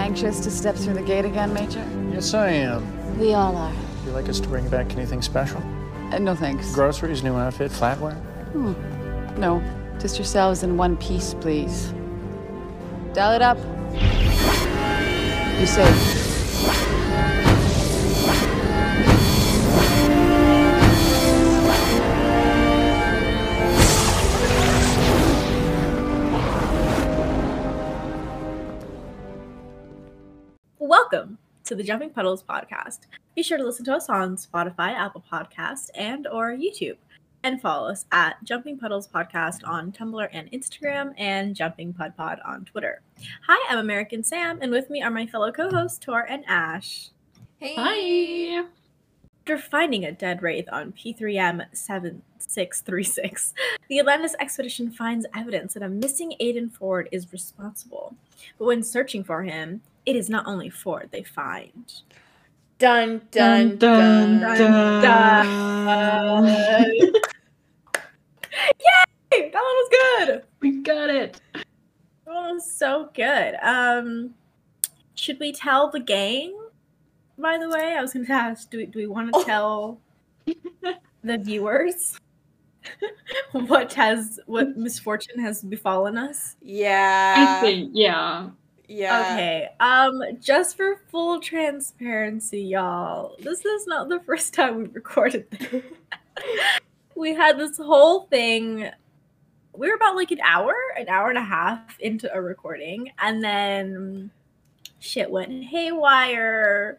Anxious to step through the gate again, Major? Yes, I am. We all are. Would you like us to bring back anything special? Uh, no thanks. Groceries, new outfit, flatware? No. Just yourselves in one piece, please. Dial it up. You safe. To the Jumping Puddles podcast. Be sure to listen to us on Spotify, Apple Podcast, and or YouTube. And follow us at Jumping Puddles Podcast on Tumblr and Instagram and Jumping Pud Pod on Twitter. Hi, I'm American Sam, and with me are my fellow co-hosts Tor and Ash. Hey. Hi. After finding a dead wraith on P3M 7636, the Atlantis expedition finds evidence that a missing Aiden Ford is responsible. But when searching for him, it is not only Ford they find. Dun dun dun dun. dun. Yay! That one was good. We got it. That one was so good. Um, should we tell the gang? By the way, I was going to ask: Do we, do we want to Oh. tell the viewers what has what misfortune has befallen us? Yeah. I think, yeah. Yeah. Okay. Um, just for full transparency, y'all, this is not the first time we've recorded this. we had this whole thing. We were about like an hour, an hour and a half into a recording, and then shit went haywire.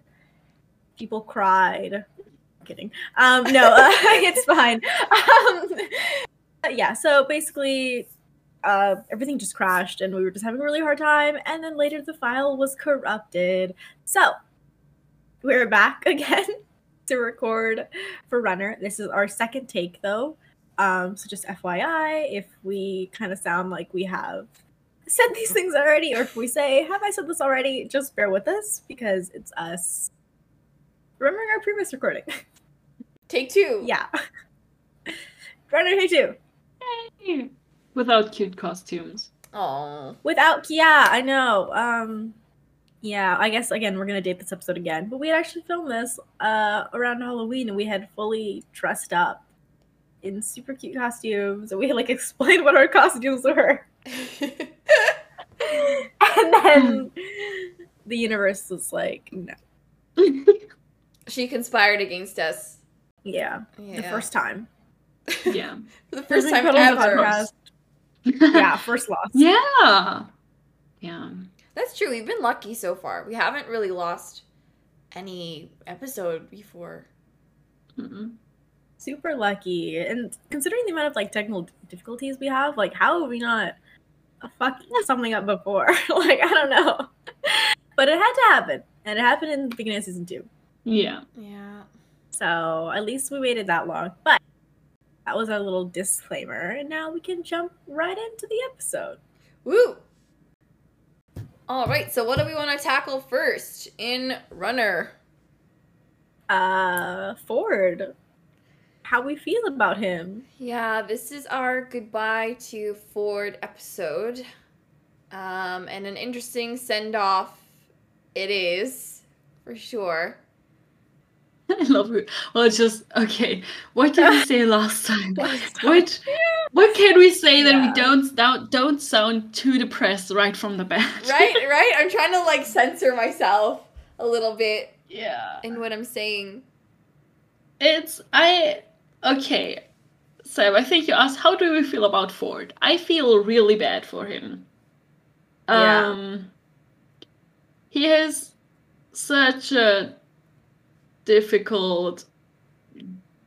People cried. kidding. Um, no, uh, it's fine. Um, yeah. So basically, uh, everything just crashed and we were just having a really hard time. And then later the file was corrupted. So we're back again to record for Runner. This is our second take though. Um, so just FYI, if we kind of sound like we have said these things already, or if we say, Have I said this already? Just bear with us because it's us remembering our previous recording. Take two. yeah. Runner take two. Yay. Without cute costumes. Oh. Without yeah, I know. Um yeah, I guess again we're gonna date this episode again. But we had actually filmed this uh around Halloween and we had fully dressed up in super cute costumes and we had like explained what our costumes were. And then the universe was like, no. she conspired against us. Yeah. Yeah. The first time. yeah. For the first time Puddles ever. podcast. Yeah, first loss. yeah. Yeah. That's true. We've been lucky so far. We haven't really lost any episode before. Mm-mm. Super lucky. And considering the amount of like technical difficulties we have, like how have we not fucked something up before? like I don't know. but it had to happen. And it happened in the beginning of season two. Yeah. Yeah. So at least we waited that long. But that was our little disclaimer. And now we can jump right into the episode. Woo! All right. So, what do we want to tackle first in Runner? Uh Ford. How we feel about him. Yeah, this is our goodbye to Ford episode. Um, and an interesting send off it is, for sure. I love it. Well, it's just okay. What did we say last time? What what can we say that Yeah. we don't don't don't sound too depressed right from the bat? Right, right? I'm trying to like censor myself a little bit yeah. in what I'm saying. It's I okay. So I think you asked how do we feel about Ford? I feel really bad for him. Yeah. Um he has such a difficult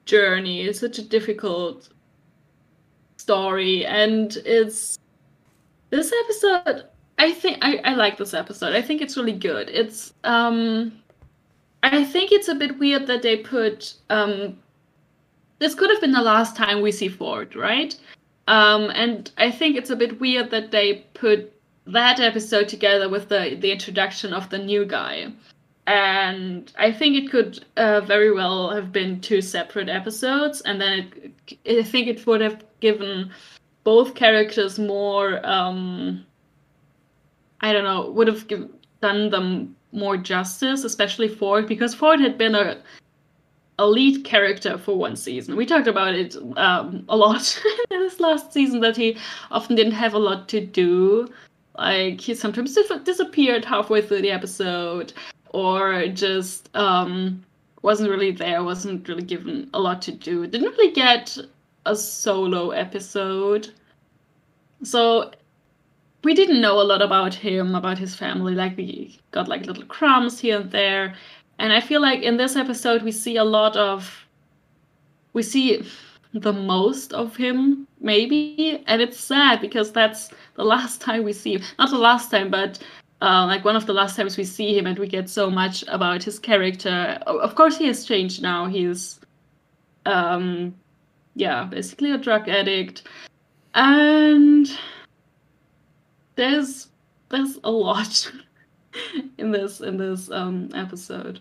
journey, It's such a difficult story, and it's this episode I think I, I like this episode. I think it's really good. It's um I think it's a bit weird that they put um this could have been the last time we see Ford, right? Um and I think it's a bit weird that they put that episode together with the the introduction of the new guy. And I think it could uh, very well have been two separate episodes, and then it, I think it would have given both characters more um, I don't know, would have given done them more justice, especially Ford, because Ford had been a a lead character for one season. We talked about it um, a lot in this last season that he often didn't have a lot to do. Like he sometimes dis- disappeared halfway through the episode, or just um, wasn't really there, wasn't really given a lot to do. Didn't really get a solo episode. So we didn't know a lot about him, about his family. Like we got like little crumbs here and there. And I feel like in this episode we see a lot of we see the most of him maybe and it's sad because that's the last time we see him not the last time but uh, like one of the last times we see him and we get so much about his character of course he has changed now he's um yeah basically a drug addict and there's there's a lot in this in this um episode.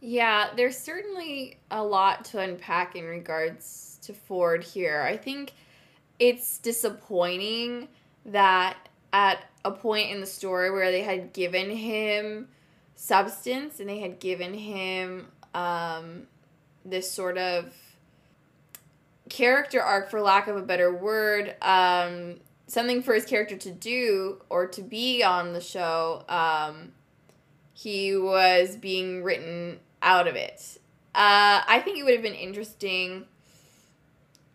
Yeah, there's certainly a lot to unpack in regards to Ford here. I think it's disappointing that at a point in the story where they had given him substance and they had given him um, this sort of character arc, for lack of a better word, um, something for his character to do or to be on the show, um, he was being written out of it. Uh, I think it would have been interesting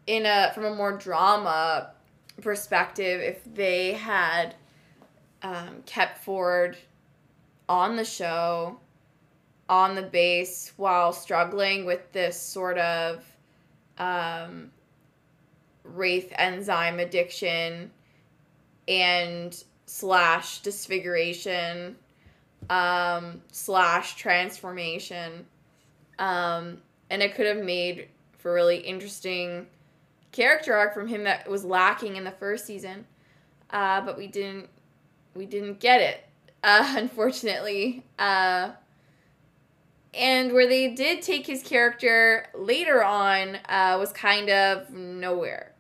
in a from a more drama perspective if they had um, kept Ford on the show on the base while struggling with this sort of um, wraith enzyme addiction and slash disfiguration um, slash transformation. Um, and it could have made for really interesting character arc from him that was lacking in the first season. Uh, but we didn't we didn't get it, uh, unfortunately. Uh, and where they did take his character later on uh, was kind of nowhere.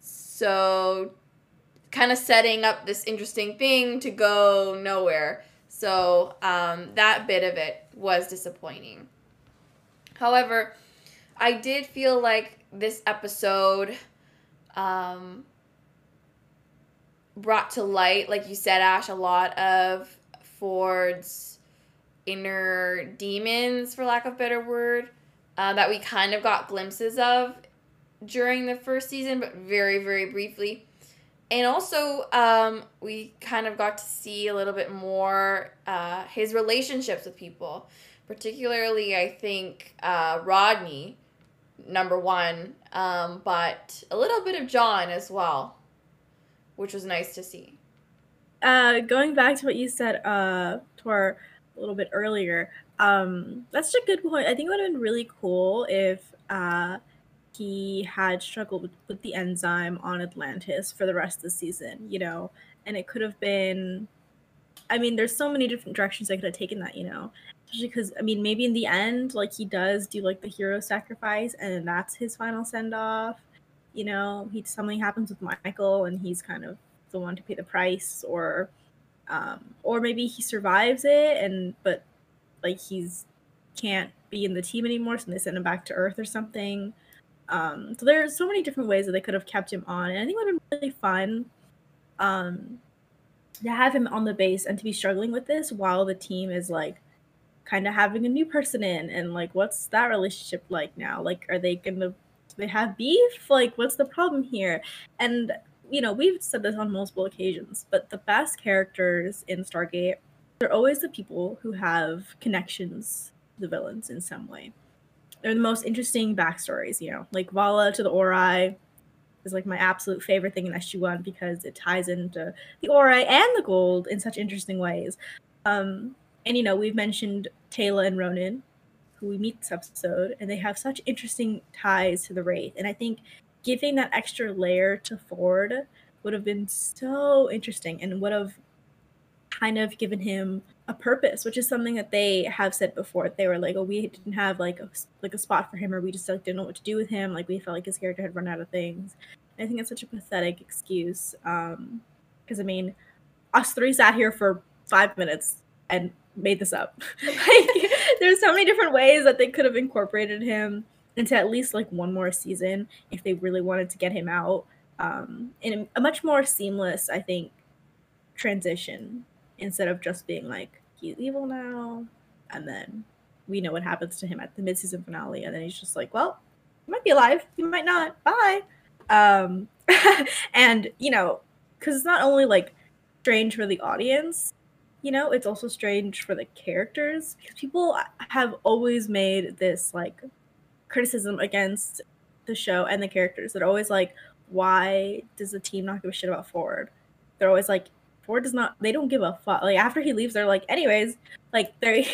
So kind of setting up this interesting thing to go nowhere. So um, that bit of it was disappointing. However, I did feel like this episode um, brought to light, like you said, Ash, a lot of Ford's inner demons, for lack of better word, uh, that we kind of got glimpses of during the first season, but very, very briefly. And also um, we kind of got to see a little bit more uh, his relationships with people particularly i think uh, rodney number one um, but a little bit of john as well which was nice to see uh, going back to what you said uh, Tor, a little bit earlier um, that's a good point i think it would have been really cool if uh, he had struggled with, with the enzyme on Atlantis for the rest of the season, you know, and it could have been. I mean, there's so many different directions I could have taken that, you know, especially because I mean, maybe in the end, like he does do like the hero sacrifice, and that's his final send off. You know, he something happens with Michael, and he's kind of the one to pay the price, or, um, or maybe he survives it, and but like he's can't be in the team anymore, so they send him back to Earth or something. Um, so there's so many different ways that they could have kept him on, and I think it would have been really fun um, to have him on the base and to be struggling with this while the team is like kind of having a new person in, and like what's that relationship like now? Like, are they gonna they have beef? Like, what's the problem here? And you know, we've said this on multiple occasions, but the best characters in Stargate, they're always the people who have connections to the villains in some way they're the most interesting backstories, you know, like Vala to the Ori is like my absolute favorite thing in SG1 because it ties into the Ori and the Goa'uld in such interesting ways. Um, and you know, we've mentioned Teyla and Ronon, who we meet this episode, and they have such interesting ties to the Wraith. And I think giving that extra layer to Ford would have been so interesting and would have kind of given him a purpose, which is something that they have said before. They were like, "Oh, we didn't have like a like a spot for him, or we just like didn't know what to do with him. Like we felt like his character had run out of things." And I think it's such a pathetic excuse. Um, because I mean, us three sat here for five minutes and made this up. like there's so many different ways that they could have incorporated him into at least like one more season if they really wanted to get him out um, in a much more seamless, I think, transition instead of just being like he's evil now, and then we know what happens to him at the mid-season finale, and then he's just like, well, he might be alive, he might not. Bye. Um, and you know, because it's not only like strange for the audience, you know, it's also strange for the characters because people have always made this like criticism against the show and the characters. They're always like, why does the team not give a shit about Ford? They're always like, Ford does not. They don't give a fuck. Like after he leaves, they're like, anyways, like they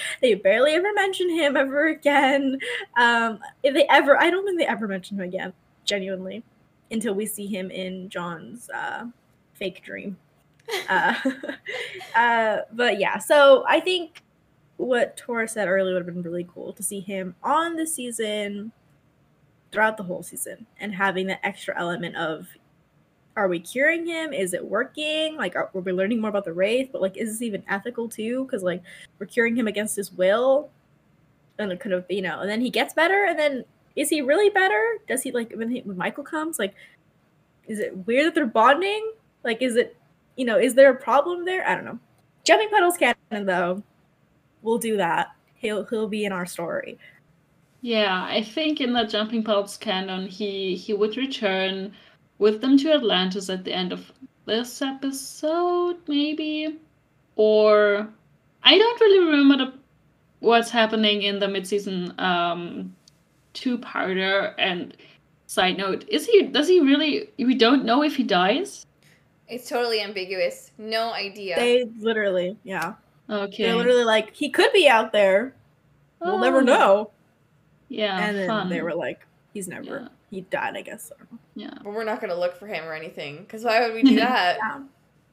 they barely ever mention him ever again. Um, if they ever, I don't think they ever mention him again, genuinely, until we see him in John's uh, fake dream. Uh, uh, but yeah, so I think what Tora said earlier would have been really cool to see him on the season throughout the whole season and having that extra element of are we curing him? Is it working? Like, are, are we learning more about the wraith? But like, is this even ethical too? Because like, we're curing him against his will, and it could have, you know, and then he gets better, and then is he really better? Does he like when, he, when Michael comes? Like, is it weird that they're bonding? Like, is it, you know, is there a problem there? I don't know. Jumping Puddles canon though, we'll do that. He'll he'll be in our story. Yeah, I think in the Jumping Puddles canon, he he would return with them to Atlantis at the end of this episode, maybe, or I don't really remember the, what's happening in the mid-season um, two-parter. And side note, is he? Does he really? We don't know if he dies. It's totally ambiguous. No idea. They literally, yeah. Okay. They're literally like, he could be out there. We'll never Oh. know. Yeah. and then fun. they were like, he's never. Yeah. He died, I guess. I. Yeah. but we're not gonna look for him or anything. Because why would we do that? Yeah.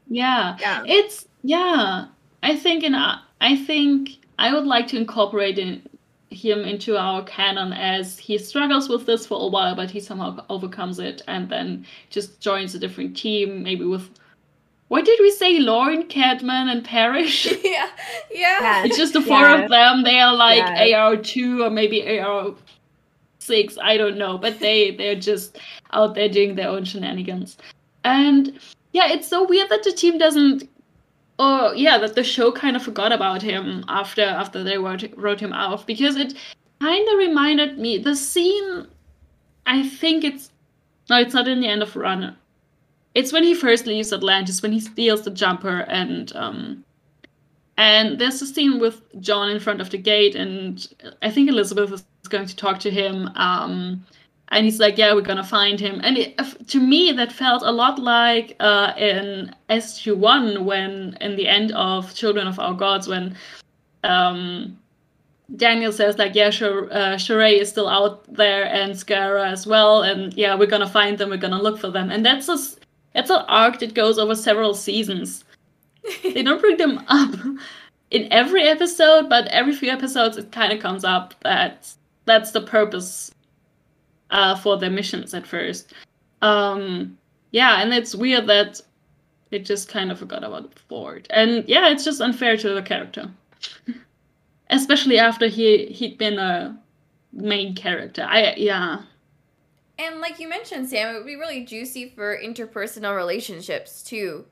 Yeah. Yeah. It's yeah. I think and uh, I think I would like to incorporate in, him into our canon as he struggles with this for a while, but he somehow overcomes it and then just joins a different team, maybe with what did we say, Lorne, Cadman, and Parrish? yeah, yeah. Yeah. it's just the four Yeah. of them. They are like Yeah. AR two or maybe AR six. I don't know, but they they're just out there doing their own shenanigans. And yeah, it's so weird that the team doesn't. Or yeah, that the show kind of forgot about him after after they wrote wrote him off because it kind of reminded me the scene. I think it's no, it's not in the end of Run. It's when he first leaves Atlantis when he steals the jumper and um and there's a scene with John in front of the gate, and I think Elizabeth is going to talk to him. Um, and he's like, "Yeah, we're gonna find him." And it, to me, that felt a lot like uh, in SG One when, in the end of Children of Our Gods, when um, Daniel says like, "Yeah, sure, uh, Sha're is still out there, and Skaara as well, and yeah, we're gonna find them. We're gonna look for them." And that's a that's an arc that goes over several seasons they don't bring them up in every episode, but every few episodes it kind of comes up that that's the purpose uh, for their missions at first. Um, yeah, and it's weird that they just kind of forgot about Ford, and yeah, it's just unfair to the character, especially after he he'd been a main character. I yeah. And like you mentioned, Sam, it would be really juicy for interpersonal relationships too.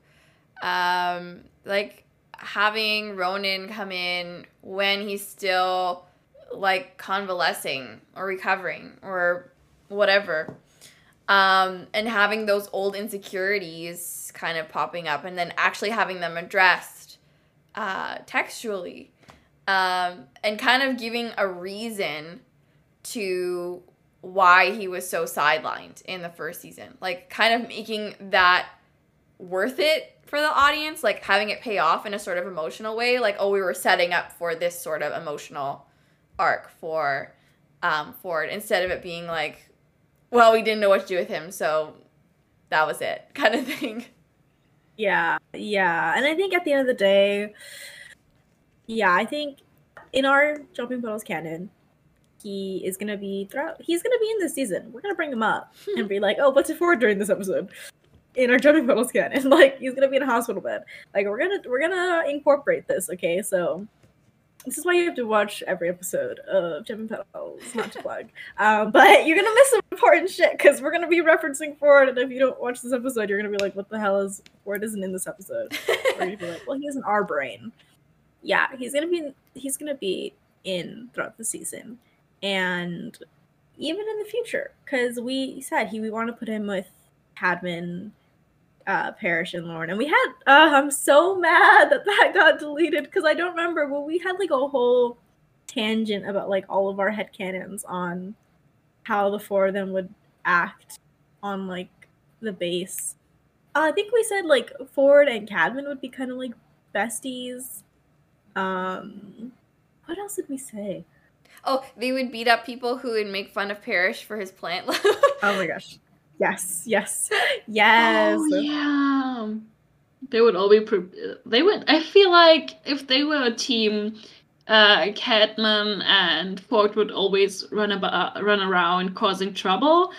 Um, like having Ronon come in when he's still like convalescing or recovering or whatever. Um, and having those old insecurities kind of popping up and then actually having them addressed uh, textually um, and kind of giving a reason to why he was so sidelined in the first season. Like, kind of making that worth it for the audience, like having it pay off in a sort of emotional way. Like, oh, we were setting up for this sort of emotional arc for um, Ford instead of it being like, well, we didn't know what to do with him, so that was it, kind of thing. Yeah, yeah. And I think at the end of the day, yeah, I think in our Jumping Puddles canon, he is gonna be throughout he's gonna be in this season. We're gonna bring him up hmm. and be like, oh, what's it for during this episode? in our jumping puddles canon. Like he's gonna be in a hospital bed. Like we're gonna we're gonna incorporate this. Okay, so this is why you have to watch every episode of Jumping Puddles. Not to plug, um, but you're gonna miss some important shit because we're gonna be referencing Ford. And if you don't watch this episode, you're gonna be like, "What the hell is Ford? Isn't in this episode?" or you'd be like, "Well, he's in our brain." Yeah, he's gonna be he's gonna be in throughout the season, and even in the future, because we said he we want to put him with Cadman, uh, Parrish, and Lorne, and we had. Uh, I'm so mad that that got deleted because I don't remember. Well, we had like a whole tangent about like all of our head headcanons on how the four of them would act on like the base. Uh, I think we said like Ford and Cadman would be kind of like besties. Um, what else did we say? Oh, they would beat up people who would make fun of Parrish for his plant love. Oh my gosh. Yes, yes, yes. Oh yeah. They would all be. Pre- they would. I feel like if they were a team, uh, Cadman and Ford would always run about, run around causing trouble,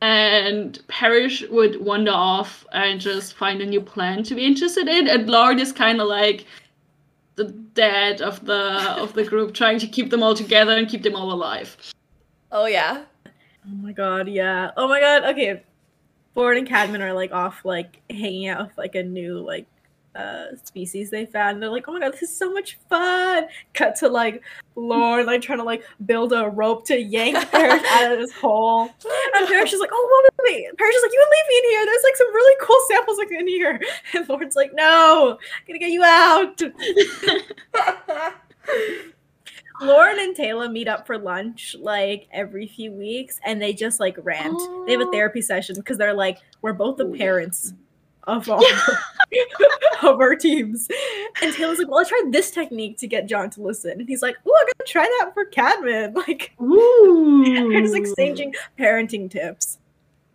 and Parrish would wander off and just find a new plan to be interested in. And Lorne is kind of like the dad of the of the group, trying to keep them all together and keep them all alive. oh yeah. Oh my god, yeah. Oh my god. Okay. Ford and Cadman are like off like hanging out with like a new like uh species they found. They're like, oh my god, this is so much fun. Cut to like Lorne like trying to like build a rope to yank Parrish out of this hole. And Parrish is like, oh wait, wait, wait. Parrish is like, you leave me in here. There's like some really cool samples like in here. And Lorne's like, no, I'm gonna get you out. Lorne and Teyla meet up for lunch like every few weeks and they just like rant. They have a Oh. therapy session because they're like, we're both the Oh, parents of all of our teams. And Teyla's like, well, I tried this technique to get John to listen. And he's like, oh, I'm gonna try that for Cadman. Like Ooh. they're just exchanging parenting tips.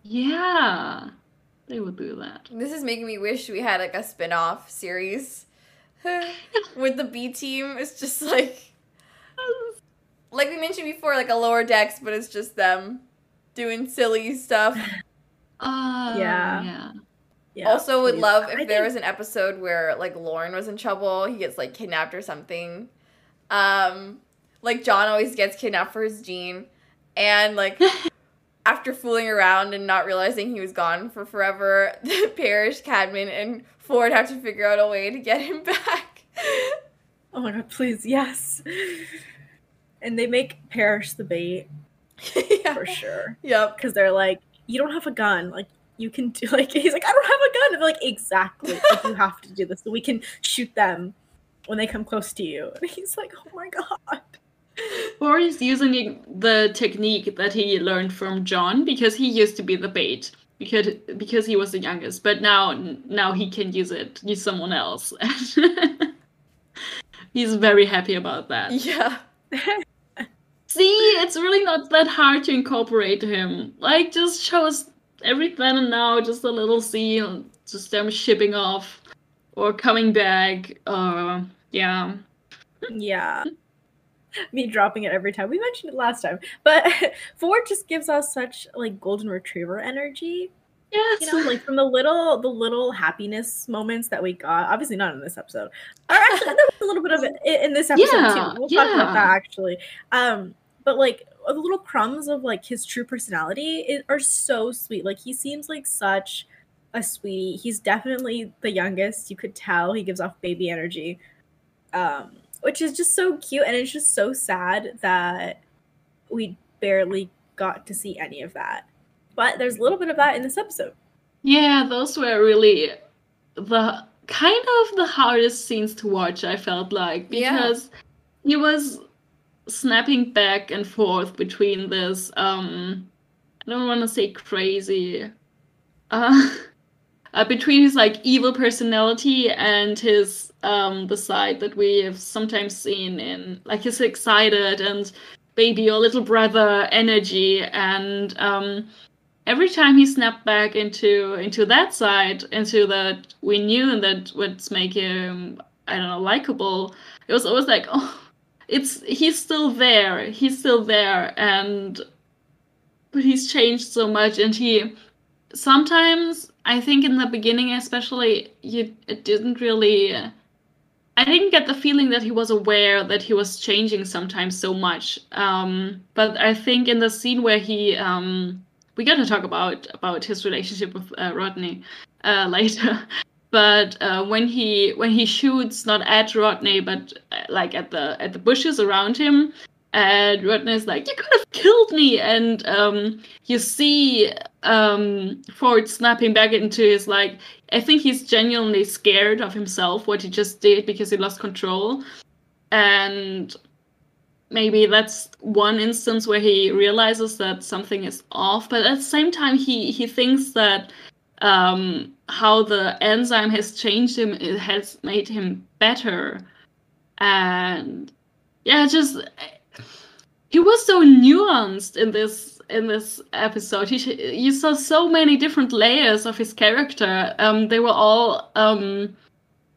Yeah, they would do that. This is making me wish we had like a spin-off series with the B team. It's just like like we mentioned before, like a lower decks, but it's just them doing silly stuff. Uh, Yeah. yeah. Yeah. also would please. love if I there think- was an episode where like Lorne was in trouble, he gets like kidnapped or something. Um like John always gets kidnapped for his gene and like after fooling around and not realizing he was gone for forever, Parrish, Cadman, and Ford have to figure out a way to get him back. Oh my god, please, yes. And they make Parrish the bait yeah. for sure. Yep. because they're like, you don't have a gun. Like you can do like he's like, I don't have a gun. And they're like, exactly. Like, you have to do this so we can shoot them when they come close to you. And he's like, oh my god. Or he's using the technique that he learned from John because he used to be the bait because because he was the youngest, but now now he can use it use someone else. he's very happy about that. Yeah. See, it's really not that hard to incorporate him. Like, just show us every then and now, just a little scene, just them shipping off or coming back. Uh, yeah. yeah. Me dropping it every time. We mentioned it last time. But Ford just gives us such like golden retriever energy. Yes. You know, like from the little the little happiness moments that we got. Obviously not in this episode. Or actually there was a little bit of it in this episode Yeah, too. We'll talk about that actually. Um but like the little crumbs of like his true personality i- are so sweet. Like he seems like such a sweetie. He's definitely the youngest. You could tell he gives off baby energy. Um which is just so cute and it's just so sad that we barely got to see any of that. But there's a little bit of that in this episode. Yeah, those were really the kind of the hardest scenes to watch, I felt like, Yeah. because he was snapping back and forth between this um I don't want to say crazy uh, uh between his like evil personality and his um the side that we have sometimes seen in like his excited and baby or little brother energy and um every time he snapped back into into that side, into that we knew and that would make him I don't know likable, it was always like oh, it's he's still there, he's still there, and but he's changed so much, and he sometimes I think in the beginning, especially, you it didn't really. I didn't get the feeling that he was aware that he was changing sometimes so much. Um, but I think in the scene where he, um, we got to talk about about his relationship with uh, Rodney uh, later. But uh, when he when he shoots not at Rodney but uh, like at the at the bushes around him, and Rodney's like, "You could have killed me," and um, you see um, Ford snapping back into his like. I think he's genuinely scared of himself what he just did because he lost control, and maybe that's one instance where he realizes that something is off. But at the same time, he he thinks that um, how the enzyme has changed him, it has made him better, and yeah, just he was so nuanced in this in this episode. He you saw so many different layers of his character. Um, they were all um,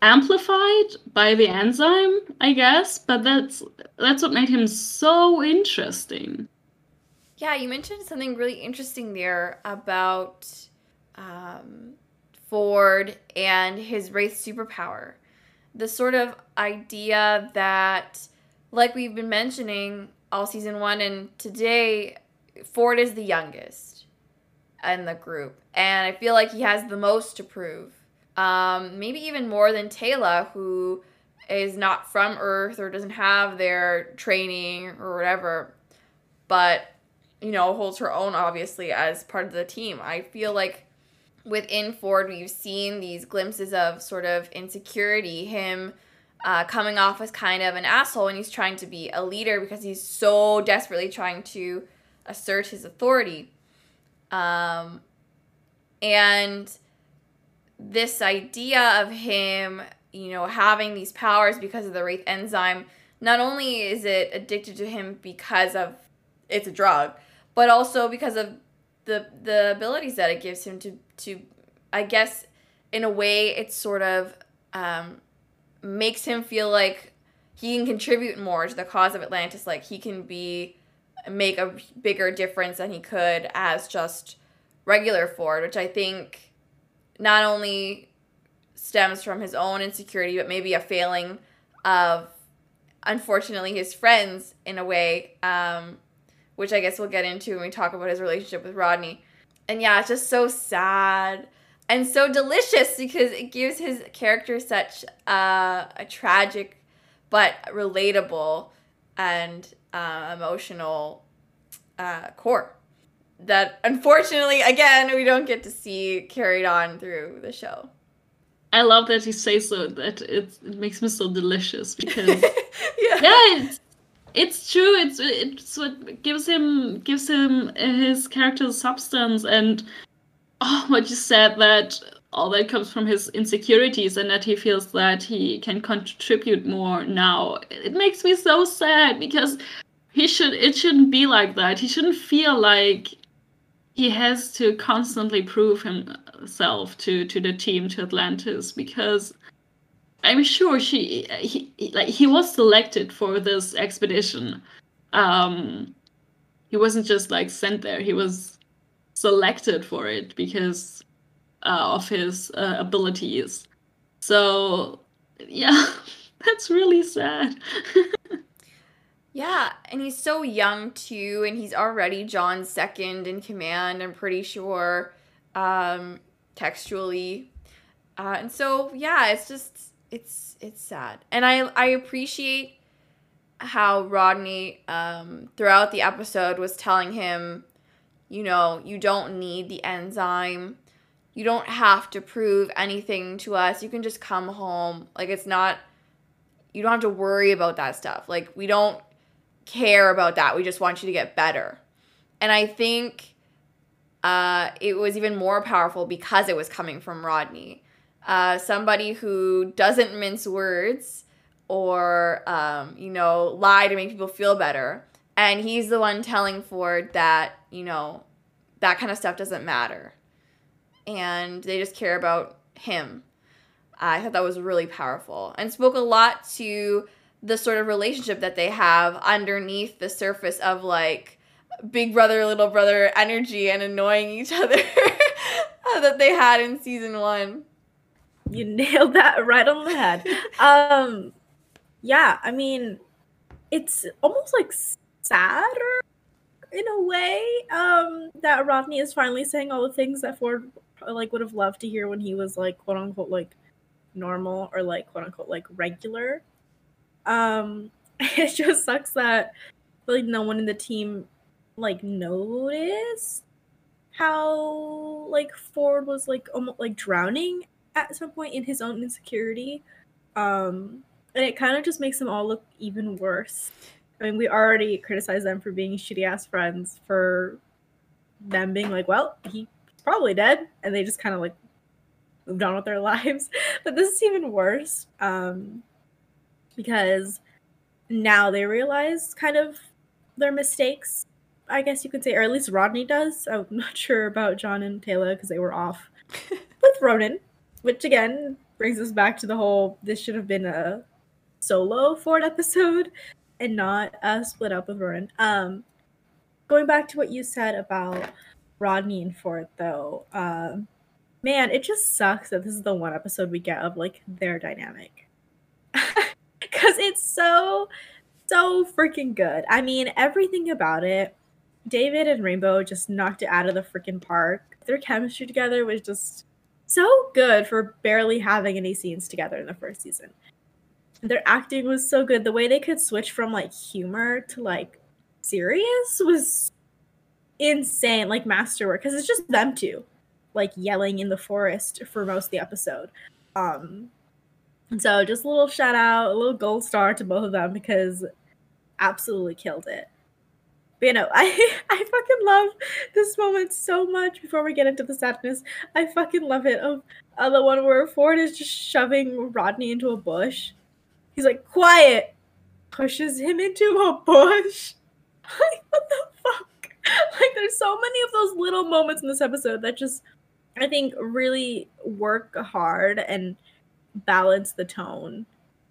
amplified by the enzyme, I guess. But that's that's what made him so interesting. Yeah, you mentioned something really interesting there about um, Ford and his Wraith superpower. The sort of idea that, like we've been mentioning, all season one, and today Ford is the youngest in the group, and I feel like he has the most to prove. Um, maybe even more than Teyla, who is not from Earth or doesn't have their training or whatever, but you know holds her own obviously as part of the team. I feel like within Ford, we've seen these glimpses of sort of insecurity, him uh, coming off as kind of an asshole and he's trying to be a leader because he's so desperately trying to assert his authority. Um, and this idea of him, you know, having these powers because of the Wraith enzyme, not only is it addicted to him because of it's a drug, but also because of the the abilities that it gives him to to I guess in a way it sort of um, makes him feel like he can contribute more to the cause of Atlantis. Like he can be make a bigger difference than he could as just regular Ford, which I think not only stems from his own insecurity, but maybe a failing of unfortunately his friends in a way, um, which I guess we'll get into when we talk about his relationship with Rodney. And yeah, it's just so sad and so delicious because it gives his character such uh, a tragic but relatable and uh, emotional uh, core that unfortunately again we don't get to see carried on through the show. I love that you say so that it, it makes me so delicious because yeah, yeah it's, true it's it's what gives him gives him his character substance and oh, what you said that all that comes from his insecurities and that he feels that he can contribute more now. It makes me so sad because he should it shouldn't be like that. He shouldn't feel like he has to constantly prove himself to to the team to Atlantis because I'm sure she he like he was selected for this expedition. Um he wasn't just like sent there. He was selected for it because uh, of his uh, abilities. So, yeah, that's really sad. yeah, and he's so young too, and he's already John's second in command, I'm pretty sure, um, textually. Uh, and so, yeah, it's just, it's, it's sad. And I, I appreciate how Rodney, um, throughout the episode was telling him you know, you don't need the enzyme. You don't have to prove anything to us. You can just come home. Like, it's not, you don't have to worry about that stuff. Like, we don't care about that. We just want you to get better. And I think uh, it was even more powerful because it was coming from Rodney. Uh, somebody who doesn't mince words or, um, you know, lie to make people feel better and he's the one telling Ford that, you know, that kind of stuff doesn't matter. And they just care about him. I thought that was really powerful and spoke a lot to the sort of relationship that they have underneath the surface of like big brother, little brother energy and annoying each other. that they had in season one. You nailed that right on the head. um, yeah, I mean, it's almost like sadder in a way um that Rodney is finally saying all the things that Ford like would have loved to hear when he was like quote unquote like normal or like quote unquote like regular. Um it just sucks that like no one in the team like noticed how like Ford was like almost like drowning at some point in his own insecurity. Um and it kind of just makes them all look even worse. I mean, we already criticized them for being shitty ass friends for them being like, well, he's probably dead, and they just kind of like moved on with their lives. But this is even worse um, because now they realize kind of their mistakes. I guess you could say, or at least Rodney does. I'm not sure about John and Teyla because they were off with Ronon, which again brings us back to the whole this should have been a solo Ford episode and not a split up with Ronon. Um, going back to what you said about Rodney and Ford, though, um, man, it just sucks that this is the one episode we get of like their dynamic because it's so so freaking good. I mean, everything about it. David and Rainbow just knocked it out of the freaking park. Their chemistry together was just so good for barely having any scenes together in the first season their acting was so good. The way they could switch from like humor to like serious was insane, like masterwork. Because it's just them two, like yelling in the forest for most of the episode. Um, so just a little shout out, a little gold star to both of them because absolutely killed it. But you know, I I fucking love this moment so much. Before we get into the sadness, I fucking love it. Of uh, the one where Ford is just shoving Rodney into a bush He's like, quiet. Pushes him into a bush. Like, what the fuck? Like, there's so many of those little moments in this episode that just, I think, really work hard and balance the tone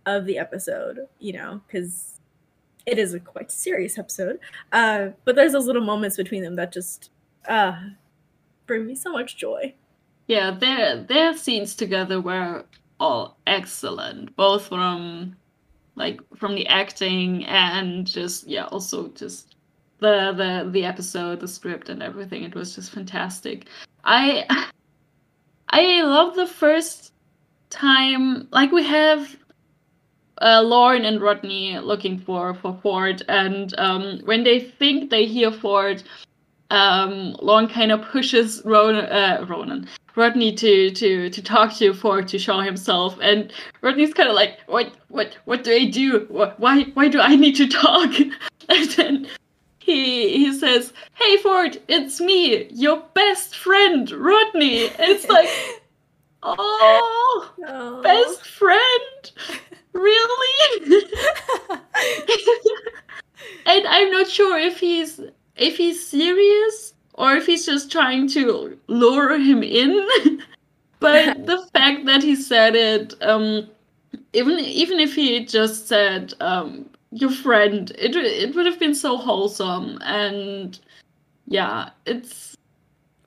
of the episode, you know, because it is a quite serious episode. Uh, but there's those little moments between them that just uh, bring me so much joy. Yeah, their their scenes together were all excellent, both from like from the acting and just yeah, also just the the the episode, the script and everything. It was just fantastic. I I love the first time like we have uh, Lorne and Rodney looking for for Ford, and um, when they think they hear Ford, um, Lorne kind of pushes Ronon, uh, Ronon, Rodney to to to talk to Ford to show himself, and Rodney's kind of like, what what what do I do? Why why do I need to talk? and then he he says, "Hey Ford, it's me, your best friend, Rodney." And it's like, oh, oh. best friend, really? and I'm not sure if he's if he's serious or if he's just trying to lure him in. but the fact that he said it, um, even even if he just said um, your friend, it it would have been so wholesome and yeah, it's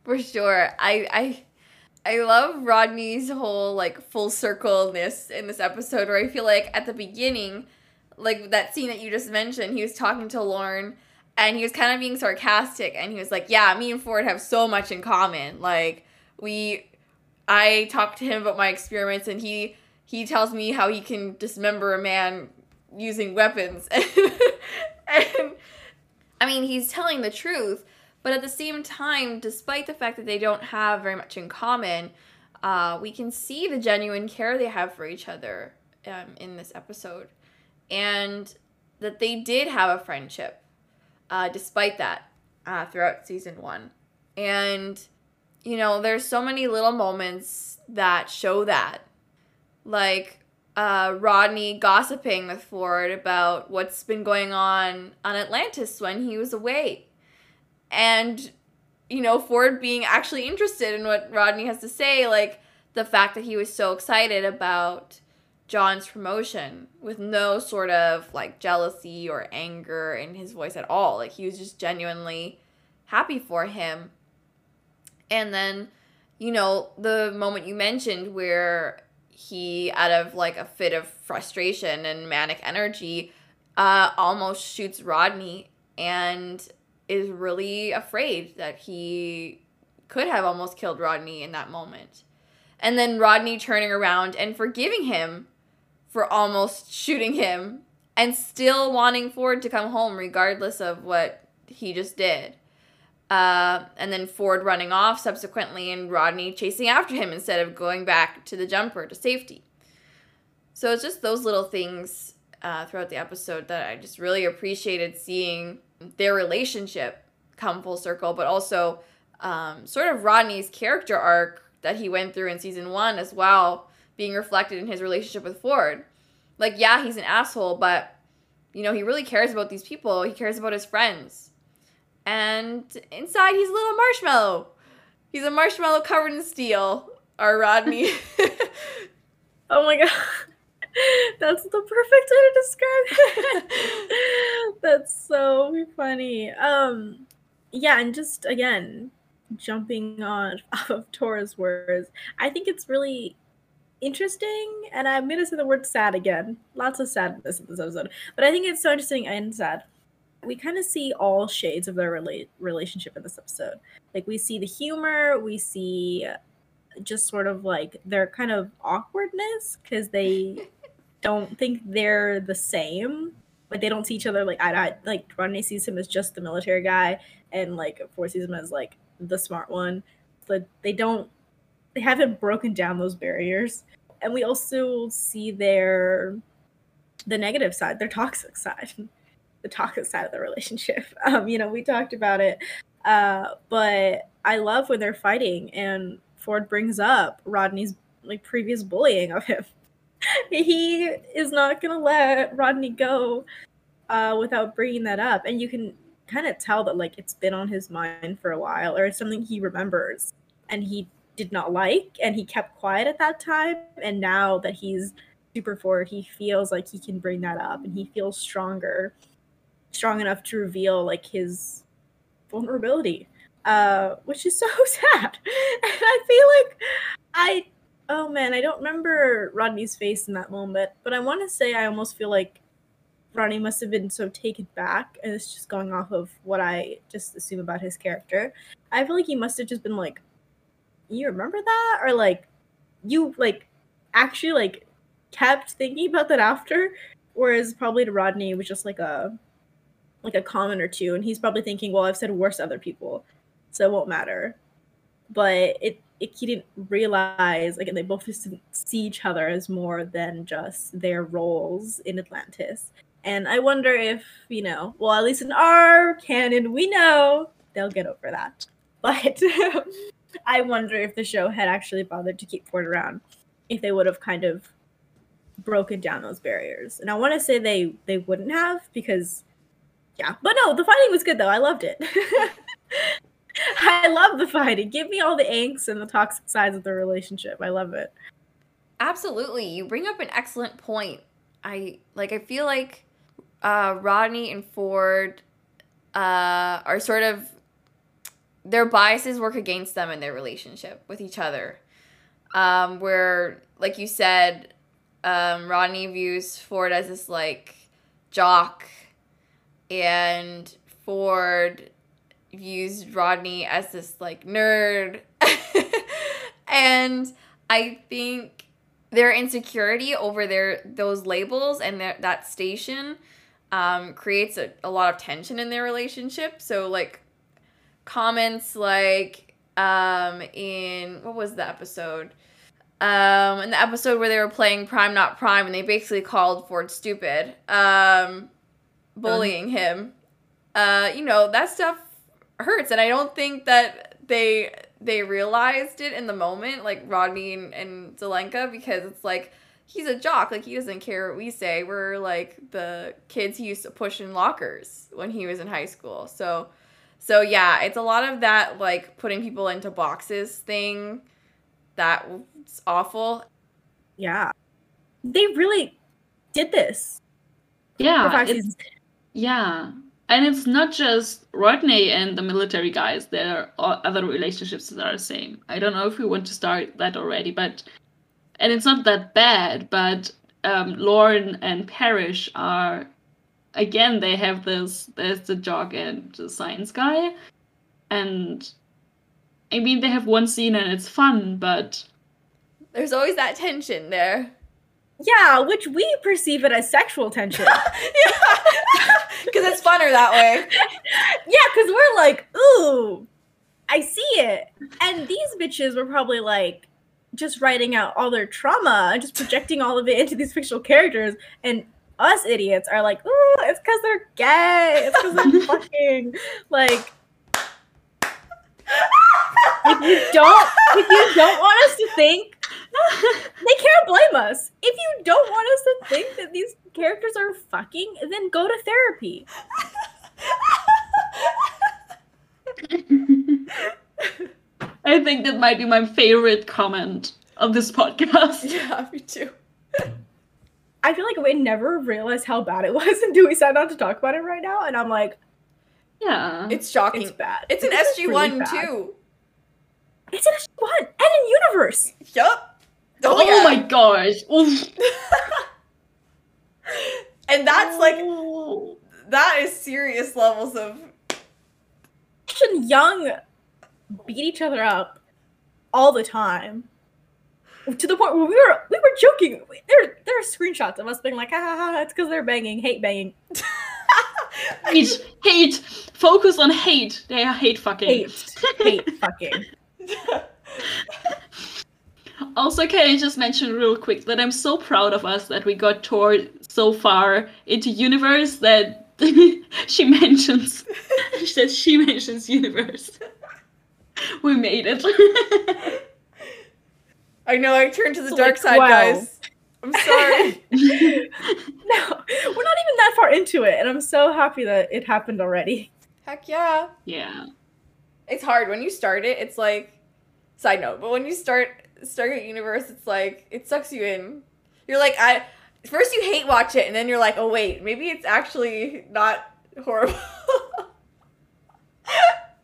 for sure. I I. I love Rodney's whole like full circleness in this episode where I feel like at the beginning, like that scene that you just mentioned, he was talking to Lorne and he was kind of being sarcastic and he was like yeah me and ford have so much in common. Like we i talked to him about my experiments and he he tells me how he can dismember a man using weapons. And i mean he's telling the truth but at the same time despite the fact that they don't have very much in common uh, we can see the genuine care they have for each other um, in this episode and that they did have a friendship uh, despite that uh, throughout season one. And, you know, there's so many little moments that show that. Like uh, Rodney gossiping with Ford about what's been going on on Atlantis when he was away. And, you know, Ford being actually interested in what Rodney has to say, like the fact that he was so excited about John's promotion with no sort of like jealousy or anger in his voice at all. Like he was just genuinely happy for him. And then, you know, the moment you mentioned where he, out of like a fit of frustration and manic energy, uh, almost shoots Rodney and is really afraid that he could have almost killed Rodney in that moment. And then Rodney turning around and forgiving him for almost shooting him and still wanting Ford to come home regardless of what he just did. Uh, and then Ford running off subsequently and Rodney chasing after him instead of going back to the jumper to safety. So it's just those little things uh, throughout the episode that I just really appreciated seeing their relationship come full circle, but also um, sort of Rodney's character arc that he went through in season one as well, being reflected in his relationship with Ford. Like, yeah, he's an asshole, but you know, he really cares about these people. He cares about his friends. And inside, he's a little marshmallow. He's a marshmallow covered in steel. Our Rodney. oh my god. That's the perfect way to describe it. That's so funny. Um yeah, and just again, jumping on off of Tora's words, I think it's really interesting, and I'm gonna say the word sad again. Lots of sadness in this episode, but I think it's so interesting and sad. We kind of see all shades of their rela- relationship in this episode. Like we see the humor, we see just sort of like their kind of awkwardness because they don't think they're the same. Like they don't see each other like I eye. Like Rodney sees him as just the military guy, and like Ford sees him as like the smart one. But they don't they haven't broken down those barriers. And we also see their the negative side, their toxic side, the toxic side of the relationship. Um, you know, we talked about it. Uh, but I love when they're fighting and Ford brings up Rodney's like previous bullying of him. He is not gonna let Rodney go uh, without bringing that up, and you can kind of tell that like it's been on his mind for a while, or it's something he remembers, and he did not like and he kept quiet at that time. And now that he's super forward he feels like he can bring that up and he feels stronger strong enough to reveal like his vulnerability uh which is so sad. And i feel like i oh man i don't remember rodney's face in that moment but i want to say i almost feel like rodney must have been so taken back and it's just going off of what i just assume about his character. I feel like he must have just been like you remember that? or like you like actually like kept thinking about that after? Whereas probably to rodney it was just like a like a comment or two and he's probably thinking well i've said worse to other people so it won't matter. But it, he didn't realize like they both just didn't see each other as more than just their roles in atlantis and i wonder if you know well at least in our canon we know they'll get over that but I wonder if the show had actually bothered to keep Ford around, if they would have kind of broken down those barriers. And I want to say they they wouldn't have because, yeah. But no, the fighting was good though. I loved it. I love the fighting. Give me all the angst and the toxic sides of the relationship. I love it. Absolutely. You bring up an excellent point. I like I feel like uh Rodney and Ford uh are sort of their biases work against them in their relationship with each other. Um, where, like you said, um, Rodney views Ford as this like jock, and Ford views Rodney as this like nerd. and I think their insecurity over their those labels and their, that station um, creates a, a lot of tension in their relationship. So like comments like um in what was the episode? Um in the episode where they were playing Prime Not Prime and they basically called Ford stupid. Um bullying him. Uh you know, that stuff hurts and I don't think that they they realized it in the moment like Rodney and, and Zelenka because it's like he's a jock like he doesn't care what we say we're like the kids he used to push in lockers when he was in high school so so yeah, it's a lot of that like putting people into boxes thing that's awful. Yeah. They really did this. Yeah. Yeah. And it's not just Rodney and the military guys. There are other relationships that are the same. I don't know if we want to start that already, but and it's not that bad. But um, Lorne and Parrish are again. They have this. There's the jock and the science guy, and I mean they have one scene and it's fun, but There's always that tension there. Yeah, which we perceive it as sexual tension. yeah. Because it's funner that way. yeah, because we're like, ooh, I see it. And these bitches were probably like just writing out all their trauma and just projecting all of it into these fictional characters. And us idiots are like, ooh, it's because they're gay. It's because they're fucking like. if you don't, if you don't want us to think, they can't blame us. If you don't want us to think that these characters are fucking, then go to therapy. I think that might be my favorite comment of this podcast. yeah, me too. I feel like we never realized how bad it was until we sat down to talk about it right now, and I'm like, Yeah. It's shocking. it's bad. It's an SG one bad. too. It's an SG one and in universe. Yup. Oh, oh yeah. my gosh. And that's like Oh. that is serious levels of Rush and Young beat each other up all the time. To the point where we were we were joking. There there are screenshots of us being like, ha ha ha, it's because they're banging, hate banging. hate, hate. Focus on hate. They are hate fucking. Hate. hate fucking. Also, can I just mention real quick that I'm so proud of us that we got Tor so far into universe that she mentions that she mentions universe. We made it. I know I turned to the It's dark like side, 12. guys. I'm sorry. No, we're not even that far into it, and I'm so happy that it happened already. Heck yeah. yeah. It's hard when you start it. It's like side note, but when you start Stargate Universe, it's like it sucks you in. You're like I first you hate watch it, and then you're like, oh wait, maybe it's actually not horrible.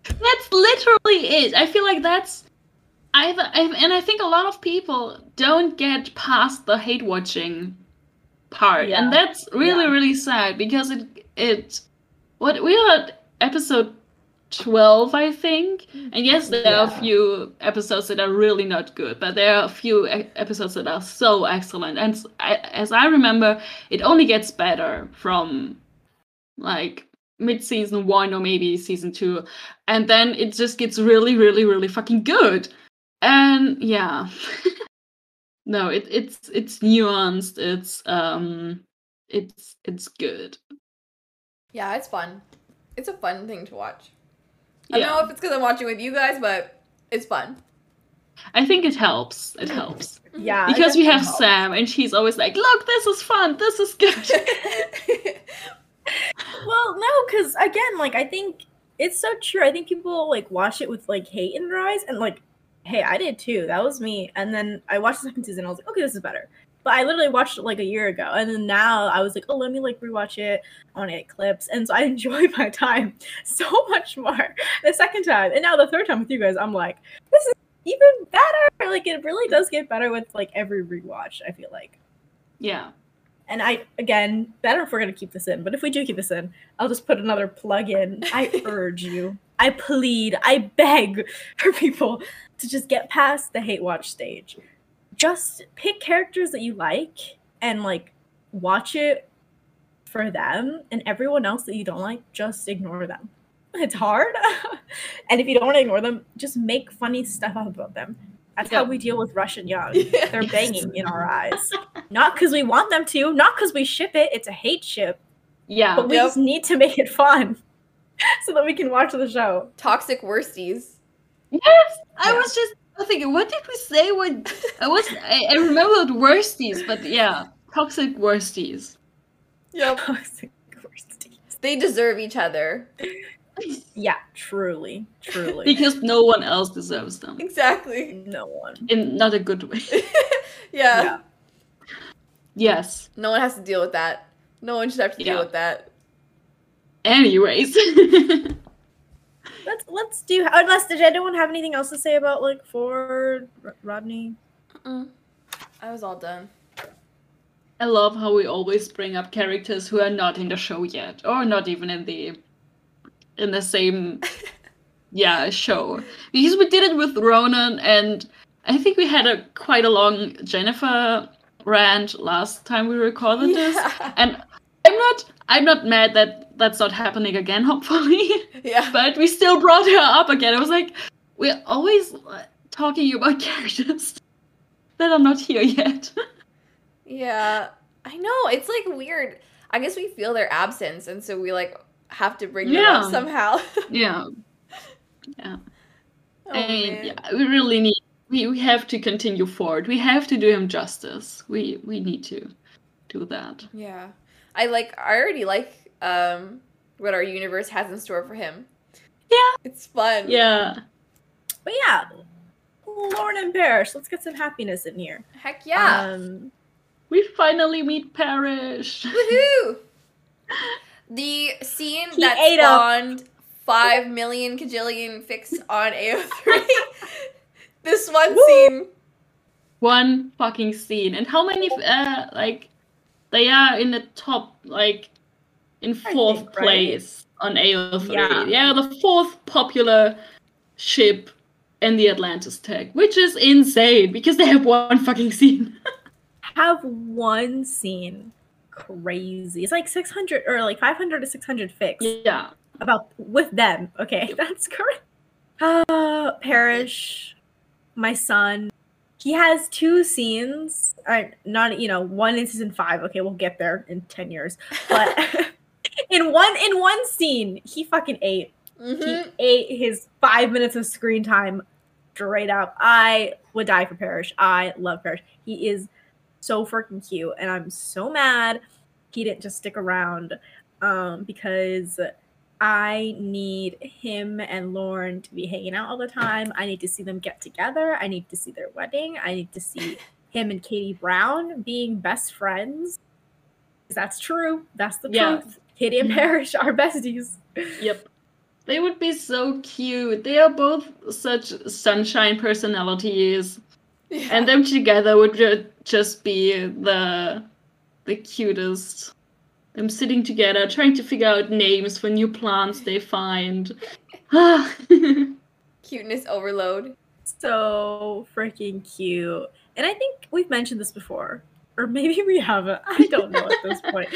That's literally it. I feel like that's I've, I've and I think a lot of people don't get past the hate watching part, Yeah. and that's really Yeah. really sad because it it what we are at episode twelve, I think, and yes, there are a few episodes that are really not good, but there are a few e- episodes that are so excellent, and I, as I remember, it only gets better from like mid season one or maybe season two and then it just gets really really really fucking good. And yeah. No it, it's it's nuanced it's um it's it's good. Yeah, it's fun. It's a fun thing to watch. I yeah don't know if it's because I'm watching with you guys, but it's fun. i think it helps it helps Yeah, because we have definitely sam and she's always like look this is fun this is good Well, no, because again, like I think it's so true. I think people like watch it with like hate in their eyes, and like, hey, I did too. That was me. And then I watched the second season. I was like, okay, this is better. But I literally watched it like a year ago, and then now I was like, oh, let me like rewatch it. I want to get clips, and so I enjoy my time so much more the second time, and now the third time with you guys, I'm like, this is even better. Like it really does get better with like every rewatch. I feel like. yeah And I again, better if we're gonna keep this in, but if we do keep this in, I'll just put another plug in. I urge you, I plead, I beg for people to just get past the hate watch stage. Just pick characters that you like and like watch it for them, and everyone else that you don't like, just ignore them. It's hard, and if you don't want to ignore them, just make funny stuff up about them. That's how we deal with Rush and Young. Yeah. They're banging in our eyes. Not because we want them to, not because we ship it. It's a hate ship, yeah but we Yep. just need to make it fun so that we can watch the show. Toxic worsties. yes i Yeah. was just thinking what did we say when i was i, I remembered worsties but yeah toxic worsties Yep. Toxic worsties. They deserve each other. Yeah, truly, truly. because no one else deserves them Exactly. no one. in not a good way yeah. Yeah. yes No one has to deal with that. No one should have to deal with that. Anyways. Let's let's do. Unless did anyone have anything else to say about like Ford, R- Rodney? I was all done. I love how we always bring up characters who are not in the show yet, or not even in the in the same yeah show. Because we did it with Ronon, and I think we had a quite a long Jennifer rant last time we recorded this, and I'm not I'm not mad that that's not happening again. Hopefully, yeah. but we still brought her up again. I was like, we're always uh, talking about characters that are not here yet. Yeah, I know. It's like weird. I guess we feel their absence, and so we like have to bring them up somehow. yeah. oh, I mean, yeah, we really need. We, we have to continue forward. We have to do him justice. We we need to do that. Yeah. I like. I already like um what our universe has in store for him. Yeah. It's fun. Yeah. But yeah, Lorne and Parrish. Let's get some happiness in here. Heck yeah. Um, We finally meet Parrish. Woohoo! The scene He that ate up. spawned five million cajillion fics on AO3. this one scene. One fucking scene. And how many uh like they are in the top like in fourth think, right? place on AO3. Yeah. Yeah, the fourth popular ship in the Atlantis tag, which is insane because they have one fucking scene. have one scene crazy. It's like 600 or like 500 to 600 fics yeah. about with them. Okay, that's correct. Uh, Parrish, my son, he has two scenes. Uh, not you know one in season five. Okay, we'll get there in 10 years. But in one in one scene, he fucking ate. Mhm. He ate his five minutes of screen time straight up. I would die for Parrish. I love Parrish. He is so freaking cute, and I'm so mad he didn't just stick around um, because I need him and Lorne to be hanging out all the time. I need to see them get together. I need to see their wedding. I need to see him and Katie Brown being best friends. That's true. That's the Yeah. truth. Katie and mm-hmm. Parrish are besties. Yep. They would be so cute. They are both such sunshine personalities. Yeah. And them together would ju- just be the the cutest. Them sitting together, trying to figure out names for new plants they find. Cuteness overload. so freaking cute. And I think we've mentioned this before, or maybe we haven't. I don't know at this point.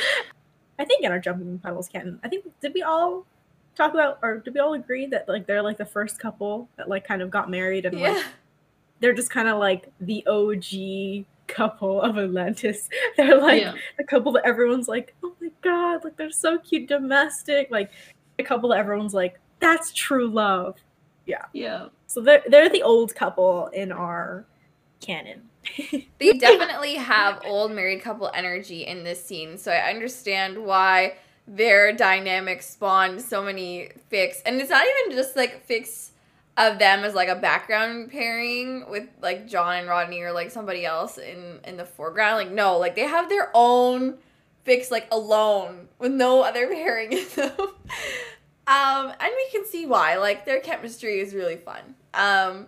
I think in our jumping puddles canon, I think did we all talk about, or did we all agree that like they're like the first couple that like kind of got married and Yeah. like they're just kind of like the OG couple of Atlantis. They're like yeah. the couple that everyone's like, oh god, like they're so cute, domestic. Like a couple that everyone's like, that's true love. Yeah. Yeah. So they're they're the old couple in our canon. They definitely have old married couple energy in this scene, so I understand why their dynamic spawned so many fics. And it's not even just like fics of them as like a background pairing with like John and Rodney or like somebody else in in the foreground. Like no, like they have their own fics like alone with no other pairing in them. Um, and we can see why. Like their chemistry is really fun. Um,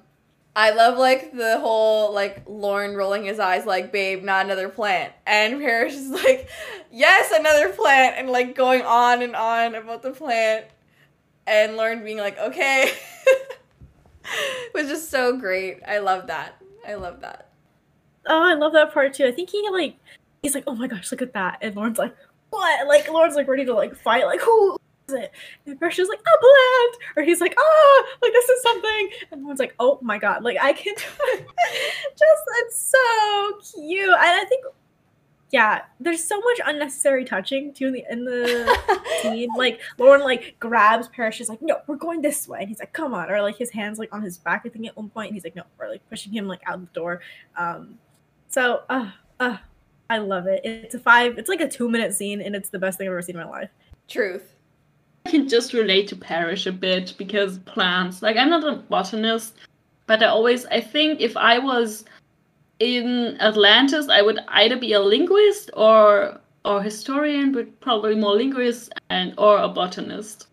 I love like the whole like Lorne rolling his eyes like, babe, not another plant. And Parrish is like, yes, another plant, and like going on and on about the plant. And Lorne being like, okay. It was just so great. I love that. I love that. Oh, I love that part too. I think he like he's like, oh my gosh, look at that, and Lorne's like, what? Like Lorne's like ready to like fight, like who is it? And Parrish's like, a plant, or he's like, ah, like this is something, and Lorne's like, oh my god, like I can just it's so cute, and I think. Yeah, there's so much unnecessary touching too in the in the scene. Like Lorne like grabs Parrish, she's like, "No, we're going this way," and he's like, "Come on!" Or like his hands like on his back, I think at one point, and he's like, "No," we're like pushing him like out the door. Um, so, uh, uh, I love it. It's a five. It's like a two minute scene, and it's the best thing I've ever seen in my life. Truth. I can just relate to Parrish a bit because plants. Like I'm not a botanist, but I always I think if I was in Atlantis, I would either be a linguist or or historian, but probably more linguist and or a botanist,